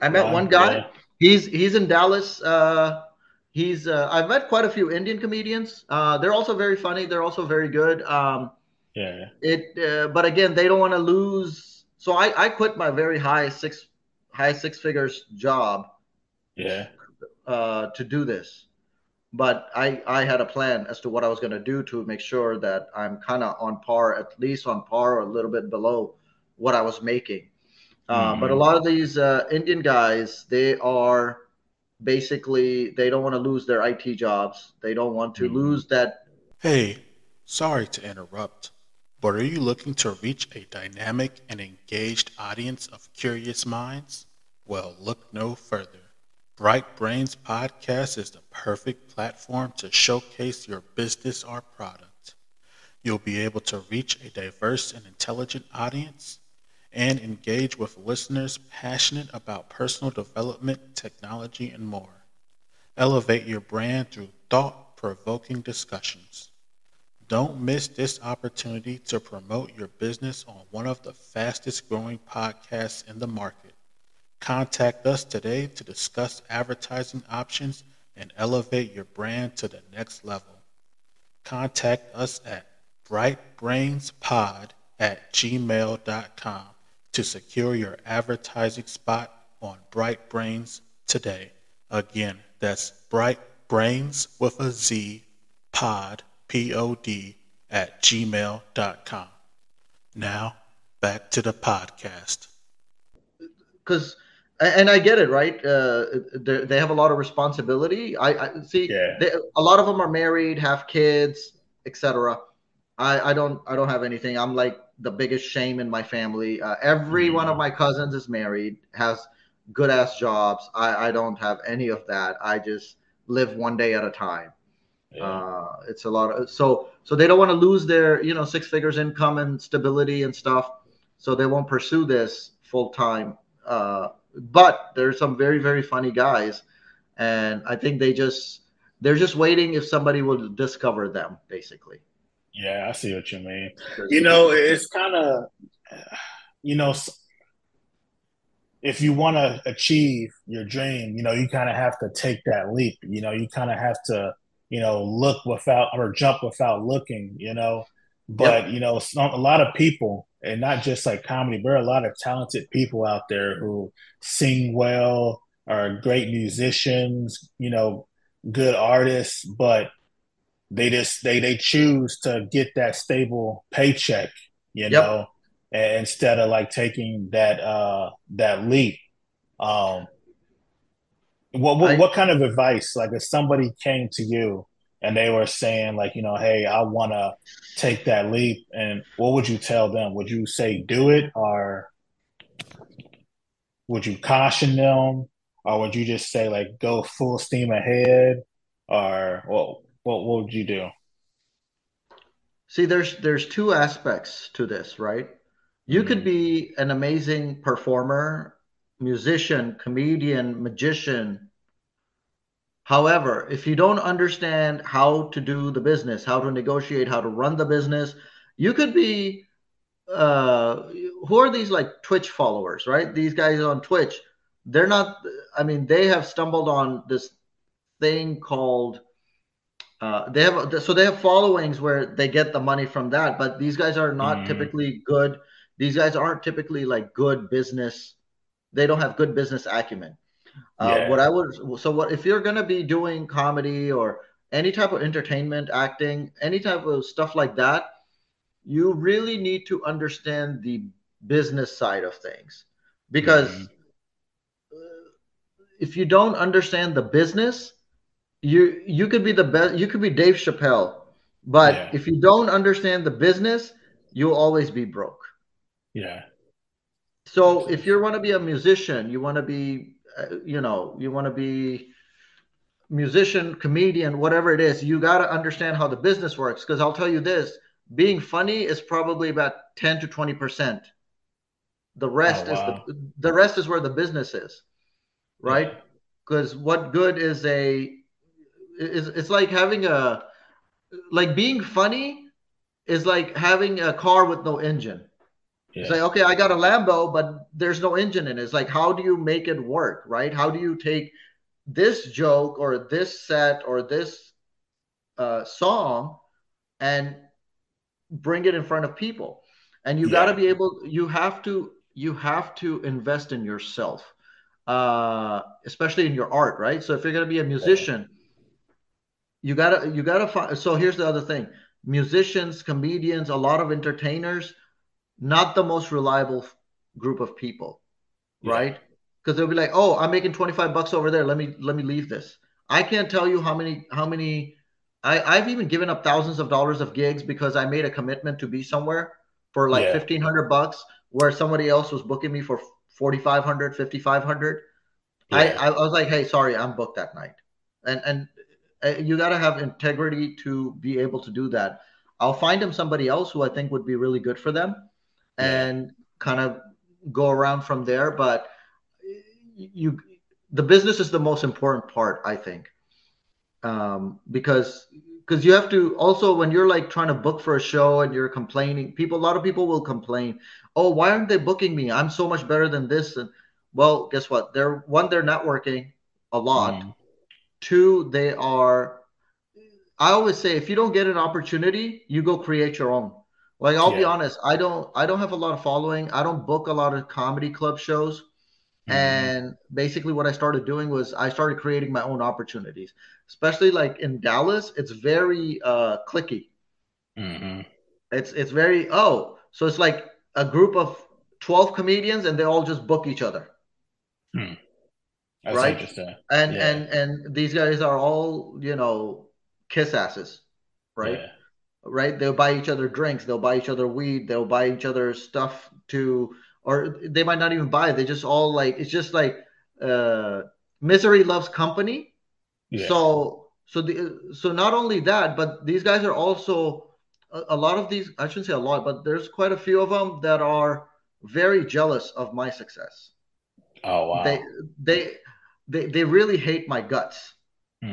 I met one, one guy. Yeah. He's he's in Dallas. Uh, he's uh, I've met quite a few Indian comedians. Uh, they're also very funny. They're also very good. Um, yeah. It, uh, but again, they don't want to lose. So I I quit my very high six high six figures job. Yeah. Uh, to do this, but I I had a plan as to what I was going to do to make sure that I'm kind of on par, at least on par, or a little bit below what I was making. Uh, mm-hmm. But a lot of these uh, Indian guys, they are basically they don't want to lose their IT jobs. They don't want to mm-hmm. lose that. Hey, sorry to interrupt, but are you looking to reach a dynamic and engaged audience of curious minds? Well, look no further. Bright Brainz Podcast is the perfect platform to showcase your business or product. You'll be able to reach a diverse and intelligent audience and engage with listeners passionate about personal development, technology, and more. Elevate your brand through thought provoking discussions. Don't miss this opportunity to promote your business on one of the fastest growing podcasts in the market. Contact us today to discuss advertising options and elevate your brand to the next level. Contact us at brightbrainzpod at gmail.com to secure your advertising spot on Bright Brainz today. Again, that's Bright Brainz with a Z pod P-O-D, at gmail.com. Now, back to the podcast. Because, and I get it, right? Uh, they have a lot of responsibility. I, I see. Yeah. They, a lot of them are married, have kids, etc. I, I don't, I don't have anything. I'm like the biggest shame in my family. Uh, every mm. one of my cousins is married, has good ass jobs. I, I don't have any of that. I just live one day at a time. Yeah. Uh, it's a lot of so so they don't want to lose their you know six figures income and stability and stuff, so they won't pursue this full time. Uh, but there's some very very funny guys, and I think they just they're just waiting if somebody will discover them basically. Yeah, I see what you mean. You know, it's kind of you know if you want to achieve your dream, you know, you kind of have to take that leap. You know, you kind of have to you know, look without or jump without looking, you know. But yep. you know, some, a lot of people, and not just like comedy, there are a lot of talented people out there who sing well, are great musicians, you know, good artists, but they just they they choose to get that stable paycheck you Yep. know, instead of like taking that uh that leap. Um, what what, I what kind of advice, like if somebody came to you and they were saying like, you know, hey, I want to take that leap, and what would you tell them? Would you say do it, or would you caution them, or would you just say like go full steam ahead, or what what, what would you do? see there's there's two aspects to this, right? You could Mm, be an amazing performer, musician, comedian, magician. However, if you don't understand how to do the business, how to negotiate, how to run the business, you could be uh who are these like Twitch followers, right? These guys on Twitch, they're not I mean, they have stumbled on this thing called uh, they have so they have followings where they get the money from that, but these guys are not mm, typically good. These guys aren't typically like good business. They don't have good business acumen. Uh, yeah, what I would so what if you're gonna be doing comedy or any type of entertainment, acting, any type of stuff like that, you really need to understand the business side of things mm, because if you don't understand the business, you you could be the best you could be Dave Chappelle, but yeah, if you don't understand the business, you'll always be broke. yeah, So if you want to be a musician, you want to be uh, you know, you want to be musician, comedian, whatever it is, you got to understand how the business works because I'll tell you this, being funny is probably about 10 to 20%. The oh rest is the the rest is where the business is, right? Because what good is a is it's like having a like being funny is like having a car with no engine. It's like, okay, I got a Lambo, but there's no engine in it. It's like, how do you make it work, right? How do you take this joke or this set or this uh, song and bring it in front of people? And you got to be able, you have to, you have to invest in yourself, uh, especially in your art, right? So if you're going to be a yeah, musician, you gotta you gotta find so here's the other thing. Musicians comedians a lot of entertainers not the most reliable group of people yeah, right? Because they'll be like oh i'm making 25 bucks over there. Let me let me leave this. I can't tell you how many how many I, i've even given up thousands of dollars of gigs because i made a commitment to be somewhere for like yeah, 1500 bucks where somebody else was booking me for 4500 5500 I, yeah, I was like hey sorry i'm booked that night. And and you got to have integrity to be able to do that. I'll find them somebody else who I think would be really good for them and kind of go around from there. But you, the business is the most important part, I think, um, because because you have to also when you're like trying to book for a show and you're complaining, people a lot of people will complain, oh, why aren't they booking me? I'm so much better than this. And well, guess what? They're one, they're networking a lot. mm, Two, they are I always say if you don't get an opportunity, you go create your own. Like I'll be honest, I don't I don't have a lot of following. I don't book a lot of comedy club shows. mm, And basically what I started doing was I started creating my own opportunities. Especially like in Dallas, it's very uh clicky. mm, It's it's very oh, so it's like a group of 12 comedians and they all just book each other, mm. That's right? And Yeah, and and these guys are all, you know, kiss asses, right? yeah, right? They'll buy each other drinks, they'll buy each other weed, they'll buy each other stuff to, or they might not even buy. They just all like it's just like uh, misery loves company. yeah, So so the so not only that, but these guys are also a, a lot of these. I shouldn't say a lot, but there's quite a few of them that are very jealous of my success. oh wow, they they they they really hate my guts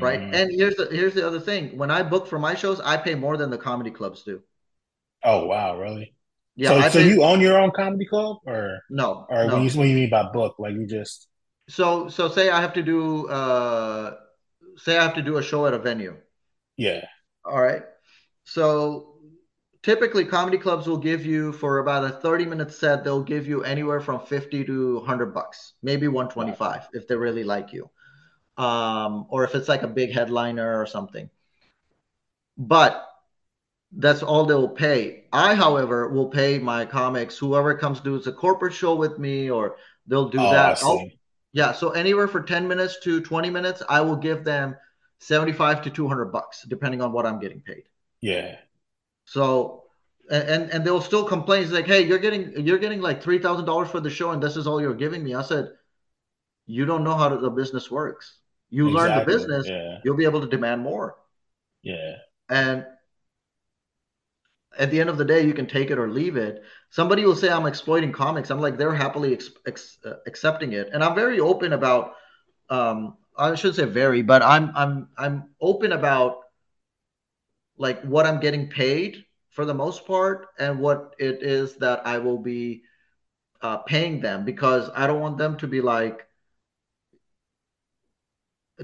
right? mm, And here's the here's the other thing: when I book for my shows, I pay more than the comedy clubs do. oh wow, really? Yeah, So, I so pay you own your own comedy club, or, no, or when you no. what you mean by book, like you just, So so say I have to do uh say I have to do a show at a venue. yeah, All right. So typically comedy clubs will give you for about a 30 minute set, they'll give you anywhere from 50 to 100 bucks, maybe 125 if they really like you. Um or if it's like a big headliner or something. But that's all they'll pay. I, however, will pay my comics. Whoever comes to do a corporate show with me, or they'll do oh, that. yeah, so anywhere for ten minutes to twenty minutes, I will give them seventy-five to two hundred bucks, depending on what I'm getting paid. Yeah. So, and and they'll still complain. It's like, hey, you're getting you're getting like three thousand dollars for the show, and this is all you're giving me. I said, you don't know how the business works. You exactly. learn the business, yeah. you'll be able to demand more. Yeah. And at the end of the day, you can take it or leave it. Somebody will say I'm exploiting comics. I'm like they're happily ex- ex- uh, accepting it, and I'm very open about. Um, I shouldn't say very, but I'm I'm I'm open about like what I'm getting paid for the most part, and what it is that I will be uh, paying them because I don't want them to be like.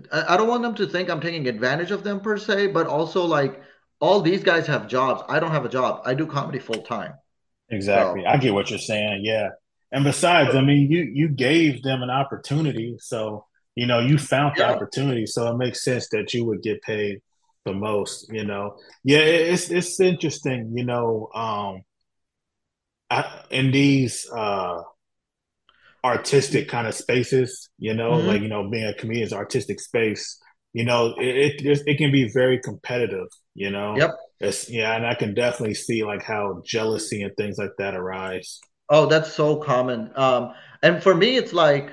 I don't want them to think I'm taking advantage of them per se, but also like all these guys have jobs. I don't have a job. I do comedy full time. Exactly. So. I get what you're saying. Yeah. And besides, I mean, you you gave them an opportunity, so you know you found the yeah. opportunity, so it makes sense that you would get paid the most. You know, yeah, it's it's interesting. You know, um, I, in these uh, artistic kind of spaces, you know, mm-hmm. like you know, being a comedian's artistic space, you know, it, it it can be very competitive. You know. Yep. It's, yeah, and I can definitely see like how jealousy and things like that arise. Oh, that's so common. Um, and for me, it's like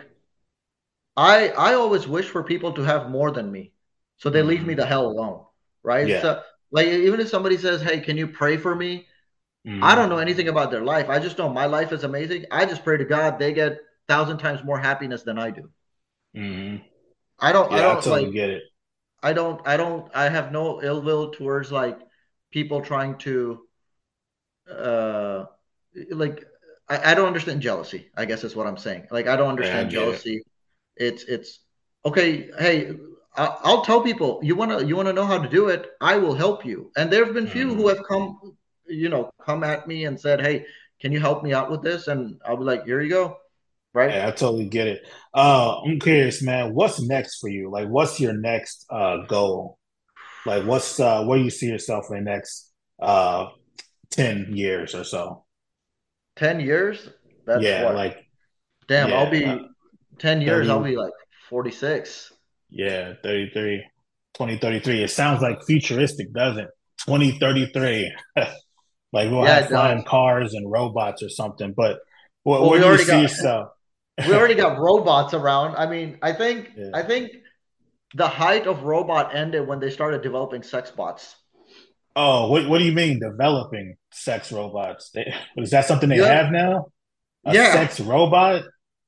I I always wish for people to have more than me, so they mm-hmm. leave me mm-hmm. the hell alone, right? Yeah. So, like even if somebody says, "Hey, can you pray for me?" Mm-hmm. I don't know anything about their life. I just know my life is amazing. I just pray to God they get thousand times more happiness than I do. Mm-hmm. I don't. Yeah, I don't I totally like, get it. I don't. I don't. I have no ill will towards like people trying to, uh, like I, I don't understand jealousy. I guess is what I'm saying. Like I don't understand yeah, jealousy. It. It's it's okay. Hey, I'll, I'll tell people you wanna you wanna know how to do it. I will help you. And there have been few mm-hmm. who have come, you know, come at me and said, "Hey, can you help me out with this?" And I'll be like, "Here you go." right? Yeah, I totally get it. Uh, I'm curious, man. What's next for you? Like, what's your next uh, goal? Like, what's uh, where you see yourself in the next uh, ten years or so? Ten years? That's yeah, what? like damn. Yeah, I'll be uh, ten years. 30, I'll be like forty six. Yeah, 33, 2033. It sounds like futuristic, doesn't? it? Twenty thirty three. like we'll yeah, have flying cars and robots or something. But what, well, where do you see got, yourself? we already got robots around. I mean, I think yeah. I think the height of robot ended when they started developing sex bots. Oh, what, what do you mean developing sex robots? They, is that something they yeah. have now? A yeah. sex robot?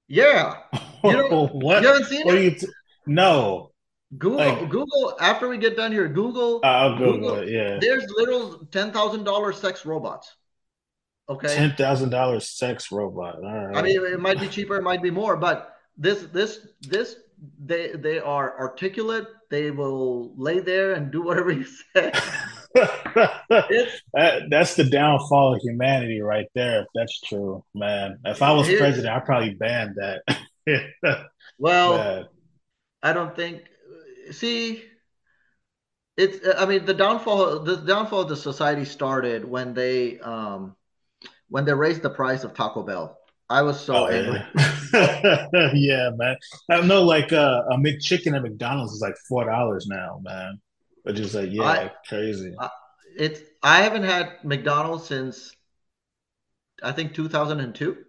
Yeah. You what? You haven't seen what it? T- no. Google, like, Google. After we get done here, Google. I'll Google, Google it. Yeah. There's little ten thousand dollars sex robots. Okay. Ten thousand dollars sex robot. All right. I mean, it might be cheaper, it might be more, but this this this they they are articulate. They will lay there and do whatever you say. that, that's the downfall of humanity right there. If that's true, man. If I was president, I'd probably ban that. well, man. I don't think. See, it's. I mean, the downfall. The downfall of the society started when they um, when they raised the price of Taco Bell. I was so oh, angry. Yeah. yeah, man. I know, like uh, a McChicken at McDonald's is like four dollars now, man. Which is like, yeah, I, crazy. I, it's I haven't had McDonald's since I think 2002.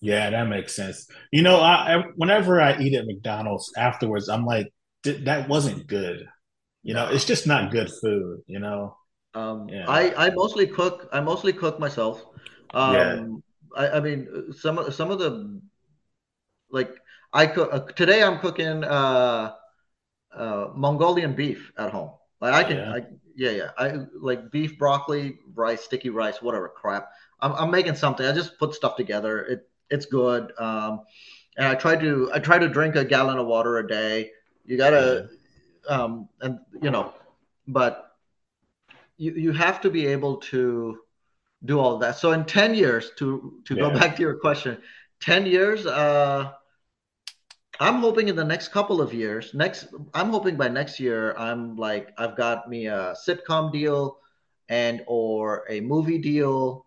Yeah, that makes sense. You know, I, whenever I eat at McDonald's afterwards, I'm like, that wasn't good. You know, it's just not good food. You know. Um, yeah. I I mostly cook. I mostly cook myself. Um, yeah. I, I, mean, some some of the like I cook uh, today. I'm cooking uh, uh, Mongolian beef at home. Like I can, yeah. I, yeah, yeah. I like beef, broccoli, rice, sticky rice, whatever crap. I'm, I'm making something. I just put stuff together. It it's good. Um, and I try to I try to drink a gallon of water a day. You gotta, um, and you know, but you you have to be able to do all that. So in 10 years, to to yeah. go back to your question, 10 years, uh, I'm hoping in the next couple of years, next I'm hoping by next year, I'm like I've got me a sitcom deal and or a movie deal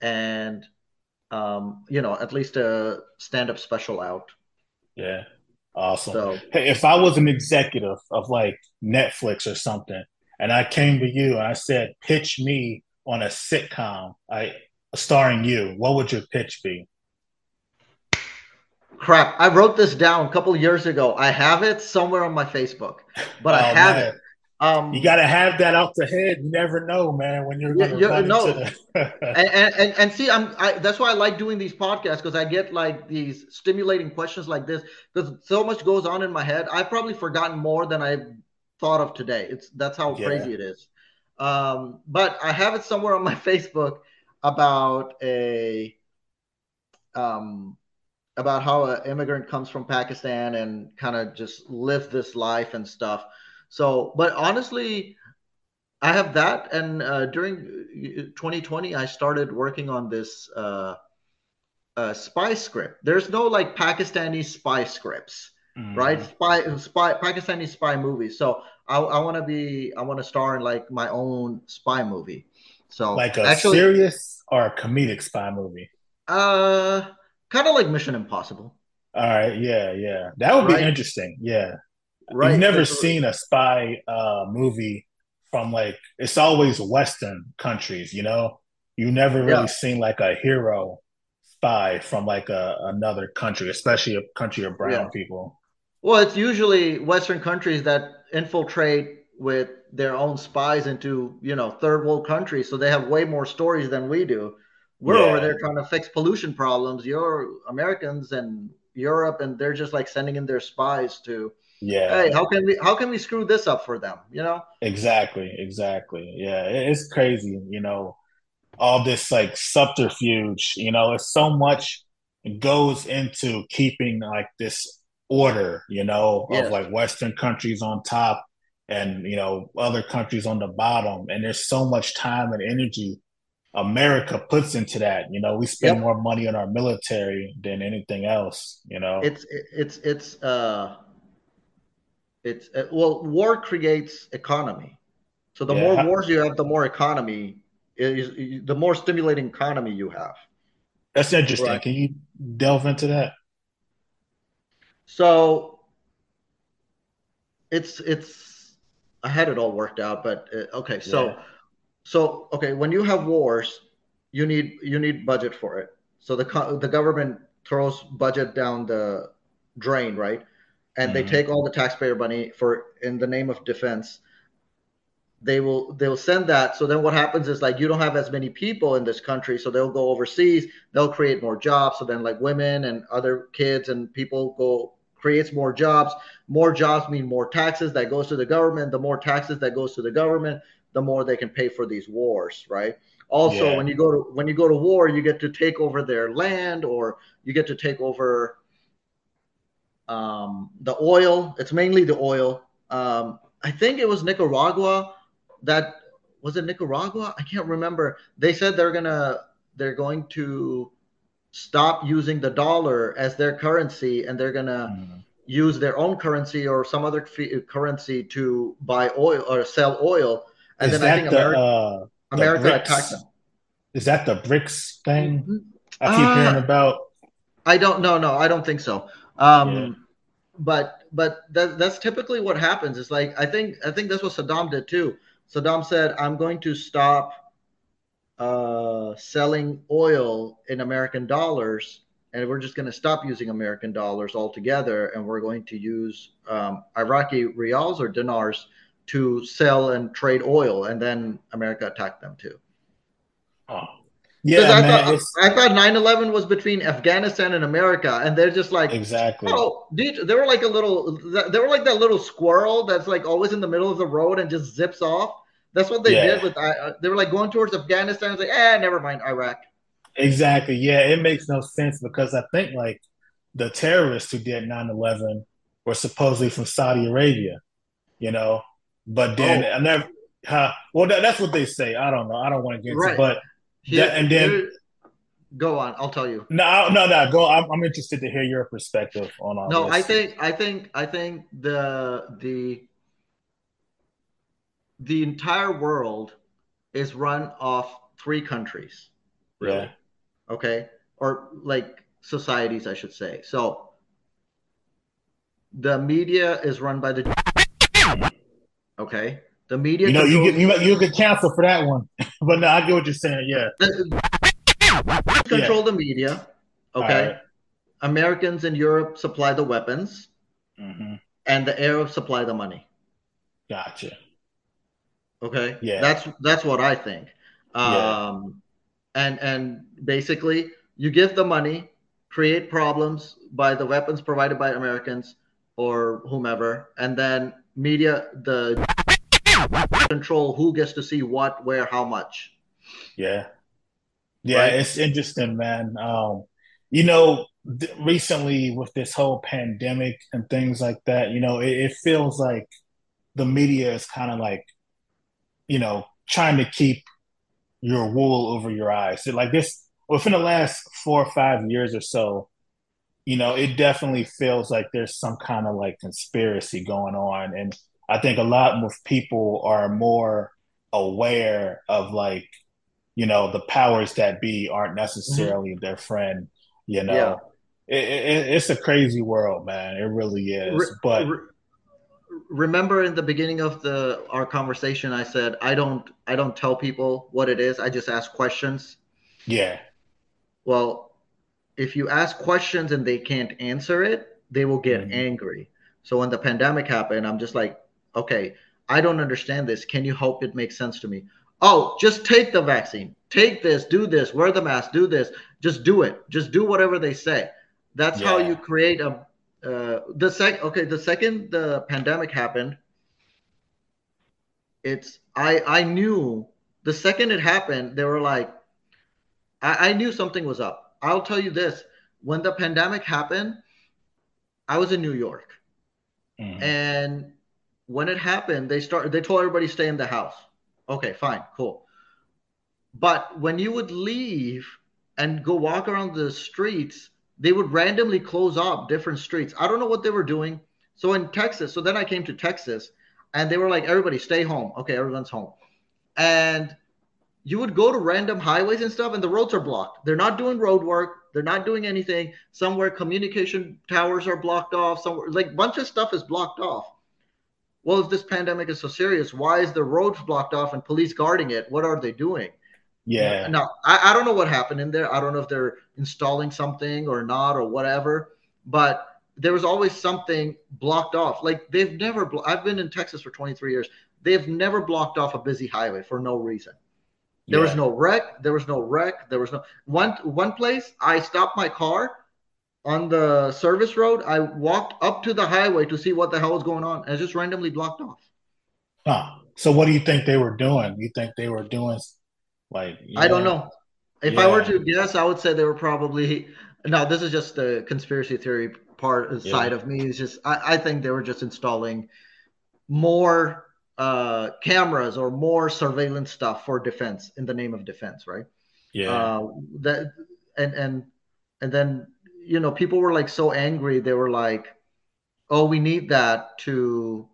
and um, you know at least a stand-up special out Yeah. Awesome. so Hey, if I was an executive of like Netflix or something, and I came to you and I said, pitch me on a sitcom, I starring you, what would your pitch be? crap i wrote this down a couple years ago i have it somewhere on my facebook but i Oh, have man. it um, You got to have that out the head. You never know, man, when you're going yeah, to no. into the. and, and, and see i'm I, that's why i like doing these podcasts because i get like these stimulating questions like this because so much goes on in my head i've probably forgotten more than i've thought of today it's that's how Yeah. crazy it is um but i have it somewhere on my facebook about a um about how an immigrant comes from pakistan and kind of just live this life and stuff so but honestly I have that, and uh, during uh, 2020, I started working on this uh, uh, spy script. There's no like Pakistani spy scripts, Mhm. right? Spy, spy, Pakistani spy movies. So I, I want to be, I want to star in like my own spy movie. So Like a actually, serious or a comedic spy movie? uh, kind of like Mission Impossible, All right. Yeah. Yeah. That would be interesting. Yeah. Right? You've never seen a spy uh, movie from like it's always Western countries, you know. You never really Yeah. seen like a hero spy from like a, another country, especially a country of brown Yeah. people. Well, it's usually Western countries that infiltrate with their own spies into, you know, third world countries. So they have way more stories than we do. We're Yeah. over there trying to fix pollution problems. You're Americans and Europe, and they're just like sending in their spies to, Yeah, hey, how can we how can we screw this up for them? You know? exactly, exactly. Yeah, it's crazy, you know, all this like subterfuge, you know, it's so much goes into keeping like this order, you know, Yes. of like Western countries on top and, you know, other countries on the bottom. And there's so much time and energy America puts into that. You know, we spend Yep. more money on our military than anything else, you know. It's it's it's uh it's uh, well, war creates economy. So the Yeah. more wars you have, the more economy is the more stimulating economy you have. That's interesting. Right. Can you delve into that? So it's it's I had it all worked out, but uh, okay. So Yeah. so okay, when you have wars, you need you need budget for it. So the the government throws budget down the drain, right? And they Mhm. take all the taxpayer money for in the name of defense. They will they'll send that. So then what happens is like you don't have as many people in this country, so they'll go overseas. They'll create more jobs. So then like women and other kids and people go creates more jobs. More jobs mean more taxes that goes to the government. The more taxes that goes to the government, the more they can pay for these wars, right? Also, Yeah. when you go to when you go to war, you get to take over their land or you get to take over um, the oil. It's mainly the oil. Um, I think it was Nicaragua that was it Nicaragua? I can't remember. They said they're gonna they're going to stop using the dollar as their currency and they're gonna Mhm. use their own currency or some other fi- currency to buy oil or sell oil. And Is then I think the America, uh, America BRICS? attacked them. Is that the BRICS thing I keep Uh, hearing about? I don't know. No, I don't think so. Um, Yeah. But but that, that's typically what happens. It's like I think I think that's what Saddam did too. Saddam said, "I'm going to stop uh, selling oil in American dollars, and we're just going to stop using American dollars altogether, and we're going to use um, Iraqi rials or dinars to sell and trade oil." And then America attacked them too. Oh. Because Yeah, I man. thought I thought 9/11 was between Afghanistan and America, and they're just like, exactly. oh, dude, they were like a little, they were like that little squirrel that's like always in the middle of the road and just zips off. That's what they Yeah. did with. Uh, they were like going towards Afghanistan. It's like, eh, never mind, Iraq. Exactly. Yeah, it makes no sense because I think like the terrorists who did 9/11 were supposedly from Saudi Arabia, you know, but then Oh. I never. Huh, well, that, that's what they say. I don't know. I don't want to get into, Right. it, but Here- Yeah, and then- here- go on. I'll tell you. no, no, no. Go. I'm, I'm interested to hear your perspective on all No, this. I think, I think, I think the the the entire world is run off three countries. Really. Yeah. Okay. Or like societies, I should say. So the media is run by the okay. The media. You know, you get you, you get canceled for that one, but no, I get what you're saying. Yeah. Control yeah. the media. Okay. Right. Americans in Europe supply the weapons, mm-hmm. and the Arabs supply the money. Gotcha. Okay. Yeah. That's that's what I think. Um, yeah. and and basically, you give the money, create problems by the weapons provided by Americans or whomever, and then media the control who gets to see what, where, how much. Yeah. Yeah, right? it's interesting, man. Um, you know, th- recently with this whole pandemic and things like that, you know, it, it feels like the media is kind of like, you know, trying to keep your wool over your eyes. So like this, within the last four or five years or so, you know, it definitely feels like there's some kind of like conspiracy going on. And I think a lot of people are more aware of like, you know, the powers that be aren't necessarily mm-hmm. their friend, you know. Yeah. It, it, it's a crazy world, man. It really is. Re- but re- remember in the beginning of the our conversation, I said I don't I don't tell people what it is. I just ask questions. Yeah. Well, if you ask questions and they can't answer it, they will get mm-hmm. angry. So when the pandemic happened, I'm just like, okay, I don't understand this. Can you help it make sense to me? Oh, just take the vaccine. Take this, do this, wear the mask, do this. Just do it. Just do whatever they say. That's yeah. how you create a uh, the sec okay, the second the pandemic happened, it's I I knew the second it happened, they were like I, I knew something was up I'll tell you this when the pandemic happened, I was in New York. Mm-hmm. And when it happened, they started they told everybody stay in the house. Okay, fine, cool. But when you would leave and go walk around the streets, they would randomly close up different streets. I don't know what they were doing. So in Texas, so then I came to Texas and they were like, everybody stay home. Okay, everyone's home. And you would go to random highways and stuff and the roads are blocked they're not doing road work they're not doing anything somewhere communication towers are blocked off somewhere like bunch of stuff is blocked off well if this pandemic is so serious why is the roads blocked off and police guarding it what are they doing yeah now I, I don't know what happened in there i don't know if they're installing something or not or whatever but there was always something blocked off like they've never blo- i've been in texas for 23 years they've never blocked off a busy highway for no reason there yeah. was no wreck. There was no wreck. There was no one one place. I stopped my car on the service road. I walked up to the highway to see what the hell was going on, and just randomly blocked off. Huh. So what do you think they were doing? You think they were doing like? I don't know. If yeah. I were to guess, I would say they were probably. Now this is just the conspiracy theory part side of me. Is just I, I think they were just installing more uh, cameras or more surveillance stuff for defense in the name of defense, right? Yeah. Uh, that and and and then you know people were like so angry they were like, oh, we need that to.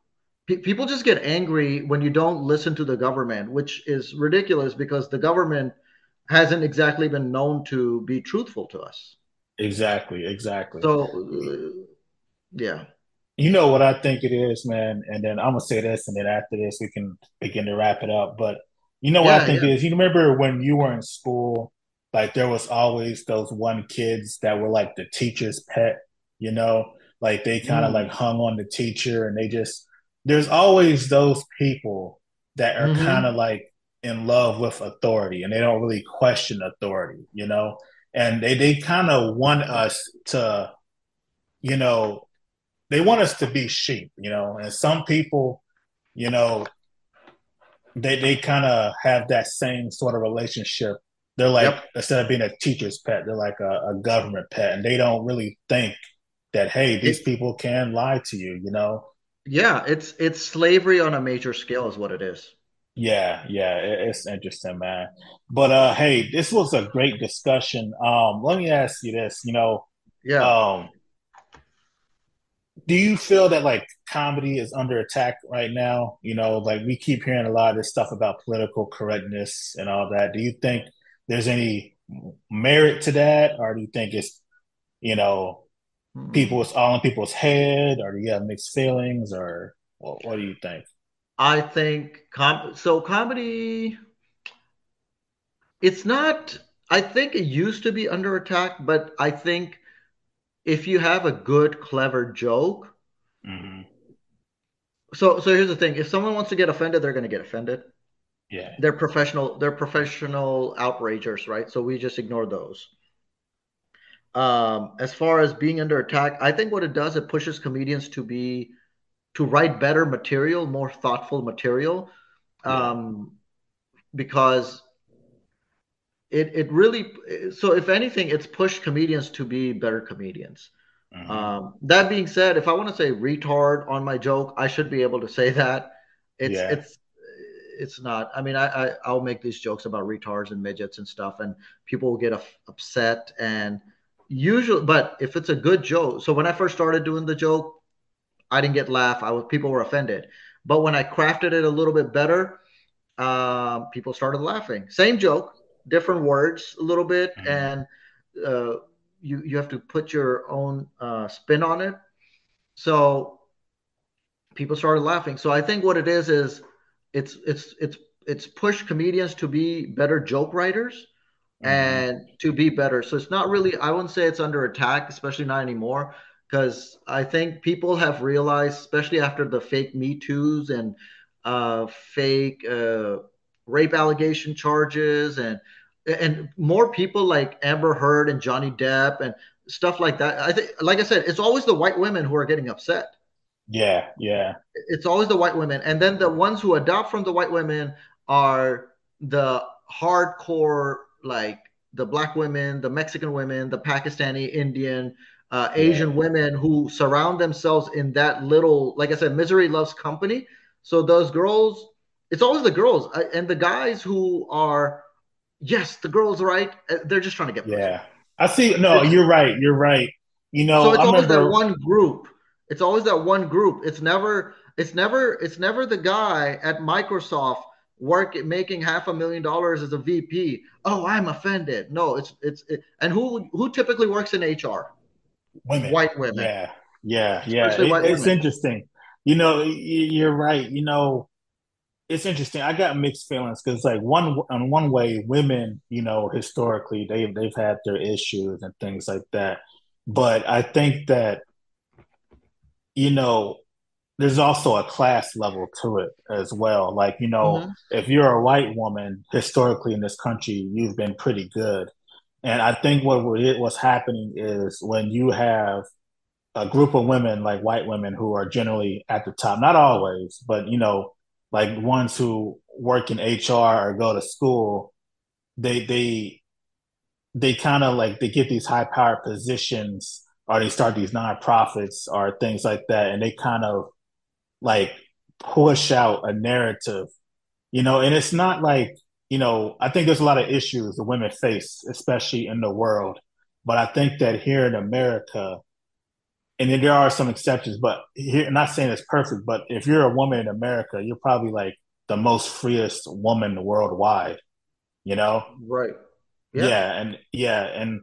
people just get angry when you don't listen to the government, which is ridiculous because the government hasn't exactly been known to be truthful to us. Exactly. Exactly. So, uh, yeah you know what I think it is, man. And then I'm gonna say this, and then after this, we can begin to wrap it up. But you know what yeah, I think yeah. is. You remember when you were in school, like there was always those one kids that were like the teacher's pet. You know, like they kind of mm. like hung on the teacher, and they just there's always those people that are mm-hmm. kind of like in love with authority, and they don't really question authority. You know, and they they kind of want us to, you know they want us to be sheep, you know. And some people, you know, they they kind of have that same sort of relationship. They're like yep. instead of being a teacher's pet, they're like a, a, government pet, and they don't really think that hey, these it, people can lie to you, you know. Yeah, it's it's slavery on a major scale, is what it is. Yeah, yeah, it, it's interesting, man. But uh, hey, this was a great discussion. Um, let me ask you this, you know, yeah. Um, do you feel that like comedy is under attack right now? You know, like we keep hearing a lot of this stuff about political correctness and all that. Do you think there's any merit to that, or do you think it's you know hmm. people it's all in people's head, or do you have mixed feelings, or what, what do you think? I think com- so. Comedy, it's not. I think it used to be under attack, but I think if you have a good, clever joke. Mm-hmm. So, so here's the thing: if someone wants to get offended, they're going to get offended. Yeah, they're professional. They're professional outragers, right? So we just ignore those. Um, as far as being under attack, I think what it does, it pushes comedians to be to write better material, more thoughtful material, um, because it it really so if anything it's pushed comedians to be better comedians mm-hmm. um, that being said if i want to say retard on my joke i should be able to say that it's yeah. it's it's not i mean I, I i'll make these jokes about retards and midgets and stuff and people will get upset and usually but if it's a good joke so when i first started doing the joke i didn't get laugh i was people were offended but when i crafted it a little bit better uh, people started laughing same joke different words a little bit, mm-hmm. and uh, you you have to put your own uh, spin on it. So people started laughing. So I think what it is is it's it's it's it's pushed comedians to be better joke writers mm-hmm. and to be better. So it's not really I wouldn't say it's under attack, especially not anymore, because I think people have realized, especially after the fake Me Too's and uh, fake uh, rape allegation charges and and more people like Amber Heard and Johnny Depp and stuff like that. I think, like I said, it's always the white women who are getting upset. Yeah, yeah. It's always the white women, and then the ones who adopt from the white women are the hardcore, like the black women, the Mexican women, the Pakistani, Indian, uh, Asian yeah. women who surround themselves in that little, like I said, misery loves company. So those girls, it's always the girls and the guys who are yes, the girl's right. Uh, they're just trying to get. Yeah, I see. No, you're right. You're right. You know, so it's I always remember... that one group. It's always that one group. It's never. It's never. It's never the guy at Microsoft work making half a million dollars as a VP. Oh, I'm offended. No, it's it's it, and who who typically works in HR? Women, white women. Yeah, yeah, yeah. It, it's women. interesting. You know, you're right. You know, it's interesting. I got mixed feelings because, like, one on one way, women, you know, historically they've they've had their issues and things like that. But I think that, you know, there's also a class level to it as well. Like, you know, mm-hmm. if you're a white woman, historically in this country, you've been pretty good. And I think what what's happening is when you have a group of women, like white women, who are generally at the top, not always, but you know like ones who work in HR or go to school, they they they kind of like they get these high power positions or they start these nonprofits or things like that, and they kind of like push out a narrative, you know. And it's not like you know I think there's a lot of issues the women face, especially in the world, but I think that here in America, and then there are some exceptions, but here, I'm not saying it's perfect, but if you're a woman in America, you're probably like the most freest woman worldwide, you know? Right. Yeah. yeah and yeah. And,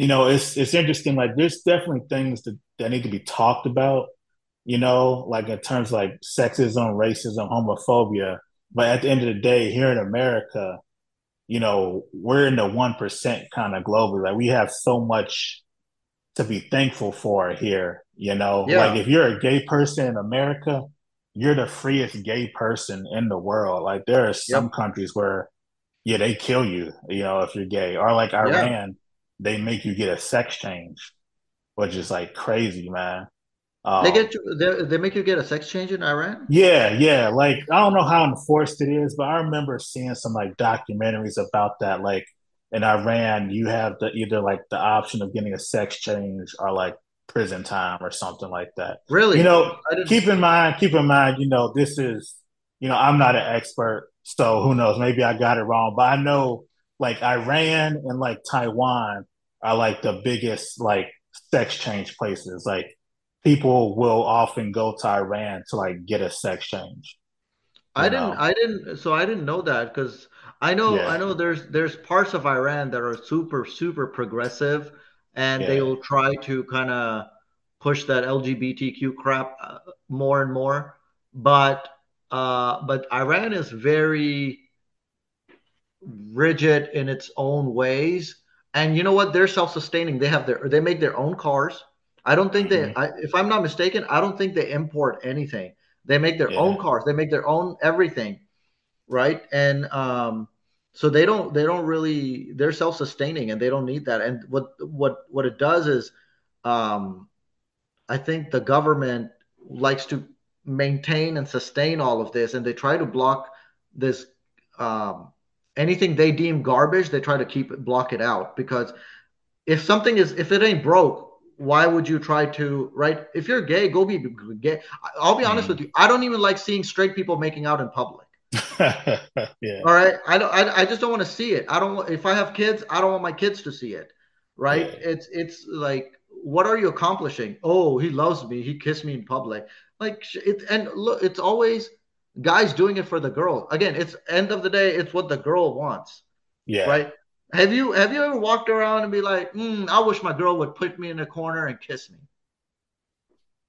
you know, it's, it's interesting. Like there's definitely things that, that need to be talked about, you know, like in terms like sexism, racism, homophobia. But at the end of the day, here in America, you know, we're in the 1% kind of globally. Like we have so much to be thankful for here. You know, yeah. like if you're a gay person in America, you're the freest gay person in the world. Like there are some yep. countries where, yeah, they kill you. You know, if you're gay, or like Iran. They make you get a sex change, which is like crazy, man. Um, they get you. They, they make you get a sex change in Iran. Yeah, yeah. Like I don't know how enforced it is, but I remember seeing some like documentaries about that. Like in Iran, you have the either like the option of getting a sex change or like prison time or something like that. Really? You know, keep in mind, keep in mind, you know, this is, you know, I'm not an expert, so who knows? Maybe I got it wrong, but I know like Iran and like Taiwan are like the biggest like sex change places. Like people will often go to Iran to like get a sex change. I didn't. Know? I didn't. So I didn't know that because I know. Yeah. I know there's there's parts of Iran that are super super progressive, and yeah. they will try to kind of push that LGBTQ crap uh, more and more. But uh, but Iran is very rigid in its own ways, and you know what? They're self-sustaining. They have their they make their own cars. I don't think they. Mm-hmm. I, if I'm not mistaken, I don't think they import anything. They make their yeah. own cars. They make their own everything, right? And um, so they don't they don't really they're self-sustaining and they don't need that. And what what what it does is, um, I think the government likes to maintain and sustain all of this, and they try to block this. Um, anything they deem garbage, they try to keep it, block it out. Because if something is if it ain't broke why would you try to right? If you're gay go be gay. I'll be honest mm. with you. I don't even like seeing straight people making out in public. Yeah. All right? I don't I, I just don't want to see it. I don't if i have kids i don't want my kids to see it right? Yeah. it's it's like what are you accomplishing? Oh he loves me. He kissed me in public. Like it and look it's always guys doing it for the girl again it's end of the day it's what the girl wants yeah right have you have you ever walked around and be like, mm, I wish my girl would put me in a corner and kiss me?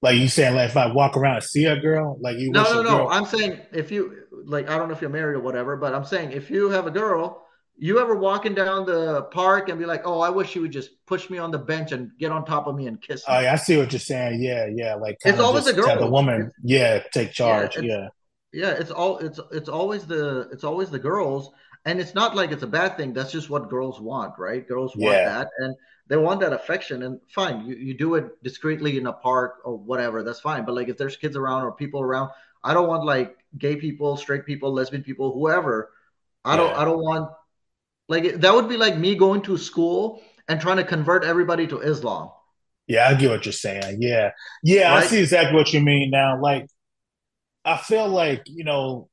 Like you saying, like if I walk around and see a girl, like you. No, no, no. Girl... I'm saying if you like, I don't know if you're married or whatever, but I'm saying if you have a girl, you ever walking down the park and be like, oh, I wish she would just push me on the bench and get on top of me and kiss me. Oh, yeah, I see what you're saying. Yeah, yeah, like it's always a girl. The woman, yeah, take charge. Yeah, yeah, yeah. It's all it's it's always the it's always the girls and it's not like it's a bad thing that's just what girls want right girls want yeah. that and they want that affection and fine you, you do it discreetly in a park or whatever that's fine but like if there's kids around or people around i don't want like gay people straight people lesbian people whoever i yeah. don't i don't want like that would be like me going to school and trying to convert everybody to islam yeah i get what you're saying yeah yeah right? i see exactly what you mean now like i feel like you know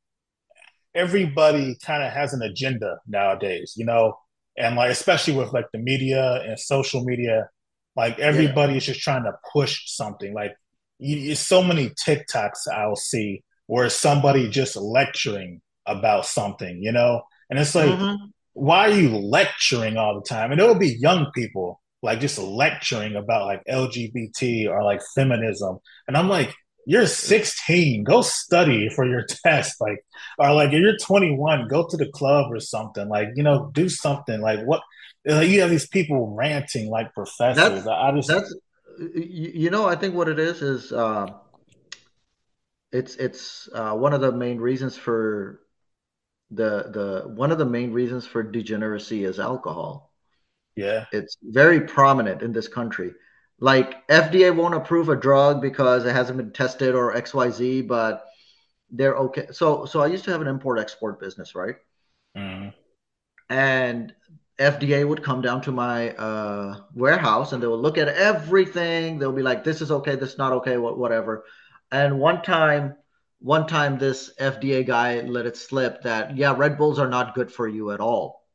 everybody kind of has an agenda nowadays, you know, and like especially with like the media and social media, like everybody yeah. is just trying to push something. Like you, so many TikToks I'll see where somebody just lecturing about something, you know, and it's like, mm-hmm. why are you lecturing all the time? And it'll be young people like just lecturing about like LGBT or like feminism, and I'm like, you're 16 go study for your test like or like if you're 21 go to the club or something like you know do something like what like you have these people ranting like professors. That's, I, just that's you know i think what it is is uh, it's it's uh, one of the main reasons for the the one of the main reasons for degeneracy is alcohol. Yeah. It's very prominent in this country like FDA won't approve a drug because it hasn't been tested or XYZ, but they're okay. So so I used to have an import export business, right? Mm. And FDA would come down to my uh, warehouse and they would look at everything. They'll be like, "This is okay. This is not okay. Whatever." And one time, one time, this FDA guy let it slip that yeah, Red Bulls are not good for you at all.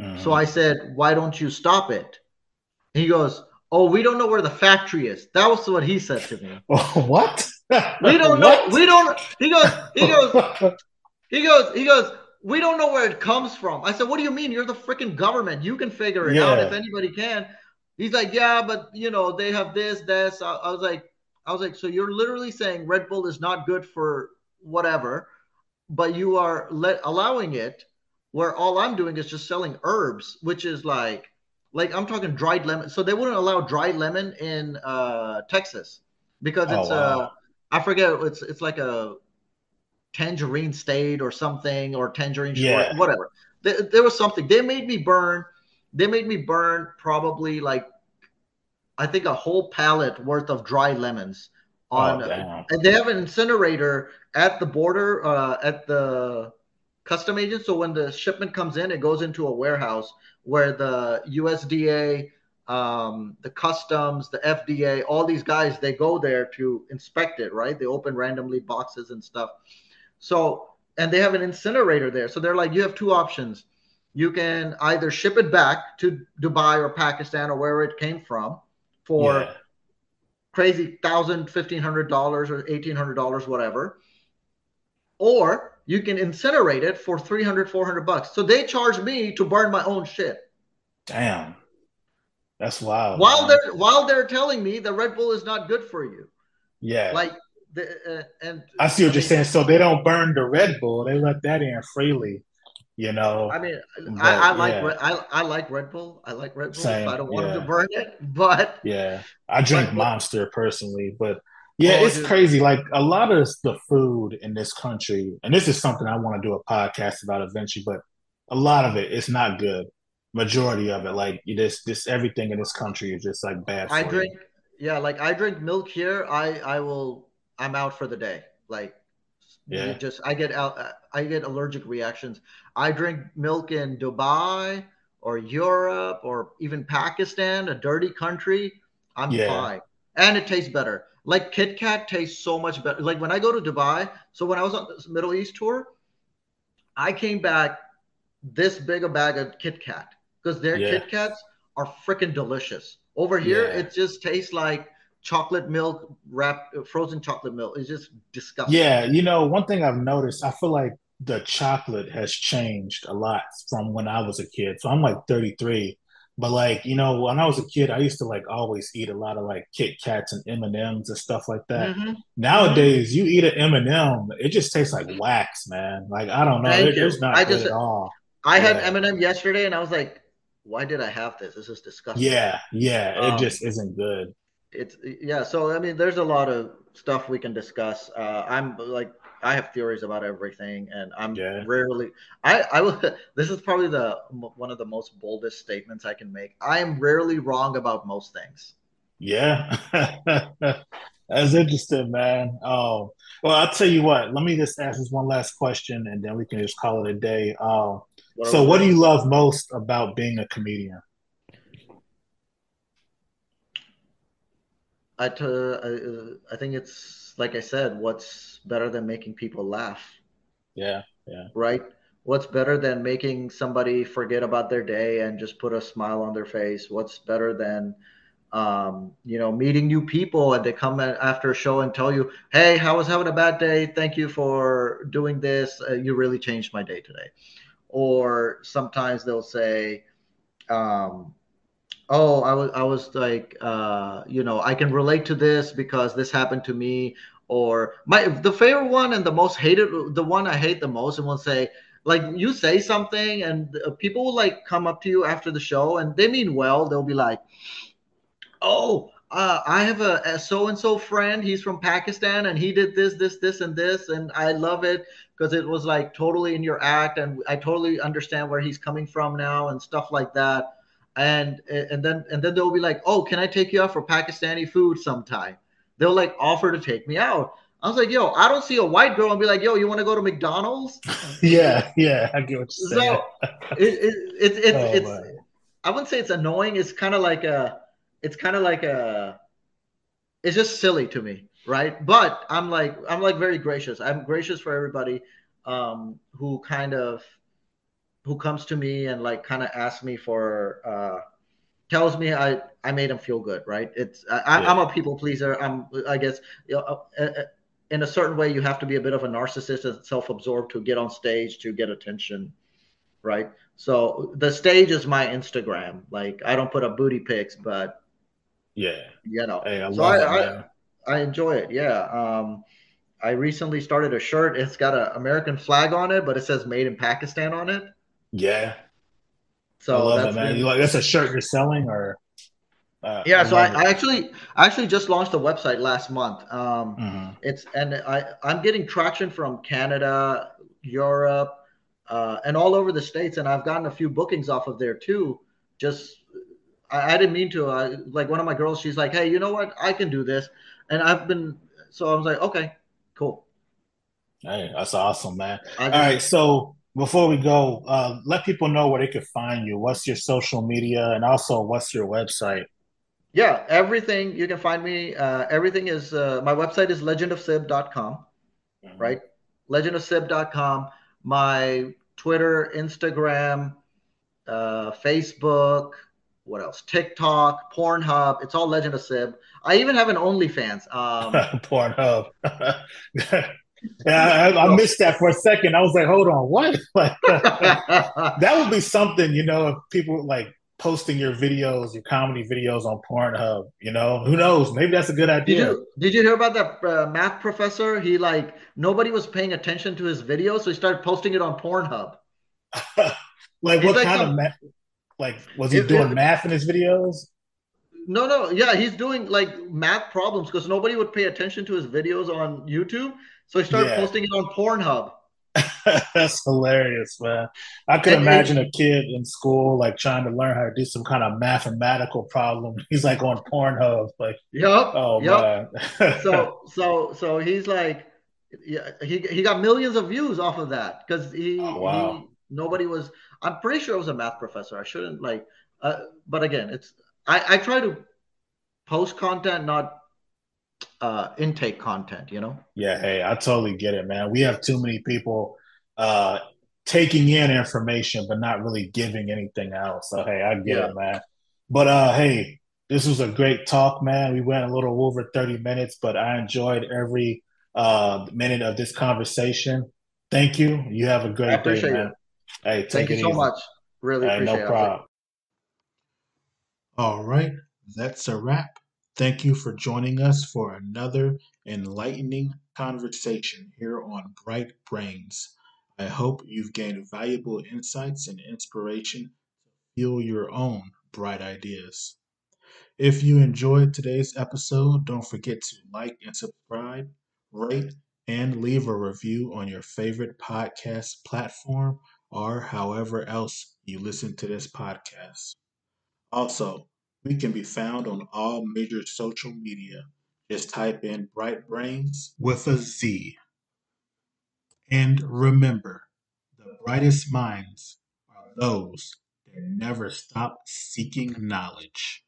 Mm. So I said, "Why don't you stop it?" He goes, Oh, we don't know where the factory is. That was what he said to me. Oh, what? we don't know. We don't. He goes. He goes. he goes. He goes. We don't know where it comes from. I said, What do you mean? You're the freaking government. You can figure it yeah. out if anybody can. He's like, Yeah, but you know they have this, this. I, I was like, I was like, so you're literally saying Red Bull is not good for whatever, but you are let allowing it where all I'm doing is just selling herbs, which is like like I'm talking dried lemon. So they wouldn't allow dried lemon in uh, Texas because oh, it's oh, wow. uh I forget it's it's like a tangerine state or something or tangerine yeah. short, whatever. There, there was something. They made me burn. They made me burn probably like I think a whole pallet worth of dry lemons on oh, and they have an incinerator at the border uh, at the custom agent. So when the shipment comes in, it goes into a warehouse where the USDA, um, the customs, the FDA, all these guys, they go there to inspect it, right? They open randomly boxes and stuff. So, and they have an incinerator there. So they're like, you have two options. You can either ship it back to Dubai or Pakistan or wherever it came from for yeah. crazy thousand, fifteen hundred dollars or eighteen hundred dollars, whatever. Or you can incinerate it for 300, 400 bucks. So they charge me to burn my own shit. Damn. That's wild. While man. they're while they're telling me the Red Bull is not good for you. Yeah. Like the, uh, and I see what I you're mean, saying. So they don't burn the Red Bull; they let that in freely. You know. I mean, but, I, I, like yeah. I, I like Red Bull. I like Red Bull. Same, I don't want yeah. them to burn it, but yeah, I drink Monster personally, but yeah, it's crazy. Like a lot of the food in this country, and this is something I want to do a podcast about eventually, but a lot of it is not good. Majority of it, like this, this everything in this country is just like bad. I drink, you. yeah, like I drink milk here. I I will. I'm out for the day. Like, yeah, just I get out. I get allergic reactions. I drink milk in Dubai or Europe or even Pakistan, a dirty country. I'm yeah. fine, and it tastes better like Kit Kat tastes so much better. Like when I go to Dubai, so when I was on this Middle East tour, I came back this big a bag of Kit Kat because their yeah. Kit Kats are freaking delicious. Over here, yeah. it just tastes like chocolate milk wrapped frozen chocolate milk. It's just disgusting. Yeah, you know, one thing I've noticed, I feel like the chocolate has changed a lot from when I was a kid. So I'm like 33 but like you know, when I was a kid, I used to like always eat a lot of like Kit Kats and M and M's and stuff like that. Mm-hmm. Nowadays, you eat an M and M, it just tastes like wax, man. Like I don't know, it, it's not I just, at all. I yeah. had M and M yesterday, and I was like, "Why did I have this? This is disgusting." Yeah, yeah, um, it just isn't good. It's yeah. So I mean, there's a lot of stuff we can discuss. Uh, I'm like I have theories about everything, and I'm yeah. rarely. I I will. This is probably the one of the most boldest statements I can make. I am rarely wrong about most things. Yeah, that's interesting, man. Oh, well, I'll tell you what. Let me just ask this one last question, and then we can just call it a day. Uh, what so, what do you love most about being a comedian? I, t- I, I think it's like I said, what's better than making people laugh? Yeah, yeah. Right? What's better than making somebody forget about their day and just put a smile on their face? What's better than um, you know, meeting new people and they come after a show and tell you, "Hey, I was having a bad day. Thank you for doing this. Uh, you really changed my day today." Or sometimes they'll say, um, "Oh, I was, I was like, uh, you know, I can relate to this because this happened to me." or my the favorite one and the most hated the one I hate the most and will say like you say something and people will like come up to you after the show and they mean well they'll be like oh uh, I have a so and so friend. He's from Pakistan, and he did this, this, this, and this, and I love it because it was like totally in your act, and I totally understand where he's coming from now, and stuff like that. And and then and then they'll be like, oh, can I take you out for Pakistani food sometime? they'll like offer to take me out. I was like, yo, I don't see a white girl and be like, yo, you want to go to McDonald's? yeah, yeah, I get what you're saying. So it, it, it, it oh, it's. I wouldn't say it's annoying. It's kind of like a, it's kind of like a, it's just silly to me, right? But I'm like, I'm like very gracious. I'm gracious for everybody um, who kind of, who comes to me and like kind of asks me for, uh, tells me I I made him feel good, right? It's I, am a people pleaser. I'm I guess you know, uh, uh, in a certain way you have to be a bit of a narcissist and self-absorbed to get on stage to get attention, right? So the stage is my Instagram. Like I don't put up booty pics, but yeah, you know. Hey, I so I, I, I enjoy it. Yeah. Um, I recently started a shirt. It's got an American flag on it, but it says "Made in Pakistan" on it. Yeah, so I love it, man. You like that's a shirt you're selling, or uh, yeah. I so I, I, actually I actually just launched a website last month. Um, mm-hmm. It's and I I'm getting traction from Canada, Europe, uh, and all over the states, and I've gotten a few bookings off of there too. Just I, I didn't mean to. I, like one of my girls, she's like, "Hey, you know what? I can do this," and I've been so I was like, "Okay, cool." Hey, that's awesome, man. All right, so before we go, uh, let people know where they can find you. What's your social media, and also what's your website? Yeah, everything you can find me. Uh, everything is uh, my website is legendofsib.com, mm-hmm. right? Legendofsib.com. My Twitter, Instagram, uh, Facebook, what else? TikTok, Pornhub. It's all Legend of Sib. I even have an OnlyFans. Um, Pornhub. yeah, I, I, missed that for a second. I was like, hold on, what? Like, that would be something, you know, if people like posting your videos, your comedy videos on Pornhub. You know, who knows? Maybe that's a good idea. Did you, did you hear about that uh, math professor? He like nobody was paying attention to his videos, so he started posting it on Pornhub. like He's what like kind some, of math? Like was he doing it, math in his videos? No, no, yeah, he's doing like math problems because nobody would pay attention to his videos on YouTube, so he started yeah. posting it on Pornhub. That's hilarious, man. I could imagine a kid in school like trying to learn how to do some kind of mathematical problem. He's like on Pornhub, like, yep, oh yep. man. so, so, so he's like, yeah, he he got millions of views off of that because he, oh, wow. he nobody was. I'm pretty sure it was a math professor. I shouldn't like, uh, but again, it's I I try to post content, not uh, intake content, you know? Yeah, hey, I totally get it, man. We have too many people uh, taking in information but not really giving anything out. So hey, I get yeah. it, man. But uh, hey, this was a great talk, man. We went a little over thirty minutes, but I enjoyed every uh, minute of this conversation. Thank you. You have a great day, man. It. Hey, thank you so easy. much. Really hey, appreciate no it. problem. All right, that's a wrap. Thank you for joining us for another enlightening conversation here on Bright Brainz. I hope you've gained valuable insights and inspiration to fuel your own bright ideas. If you enjoyed today's episode, don't forget to like and subscribe, rate, and leave a review on your favorite podcast platform or however else you listen to this podcast. Also, we can be found on all major social media. Just type in Bright Brainz with a Z. And remember, the brightest minds are those that never stop seeking knowledge.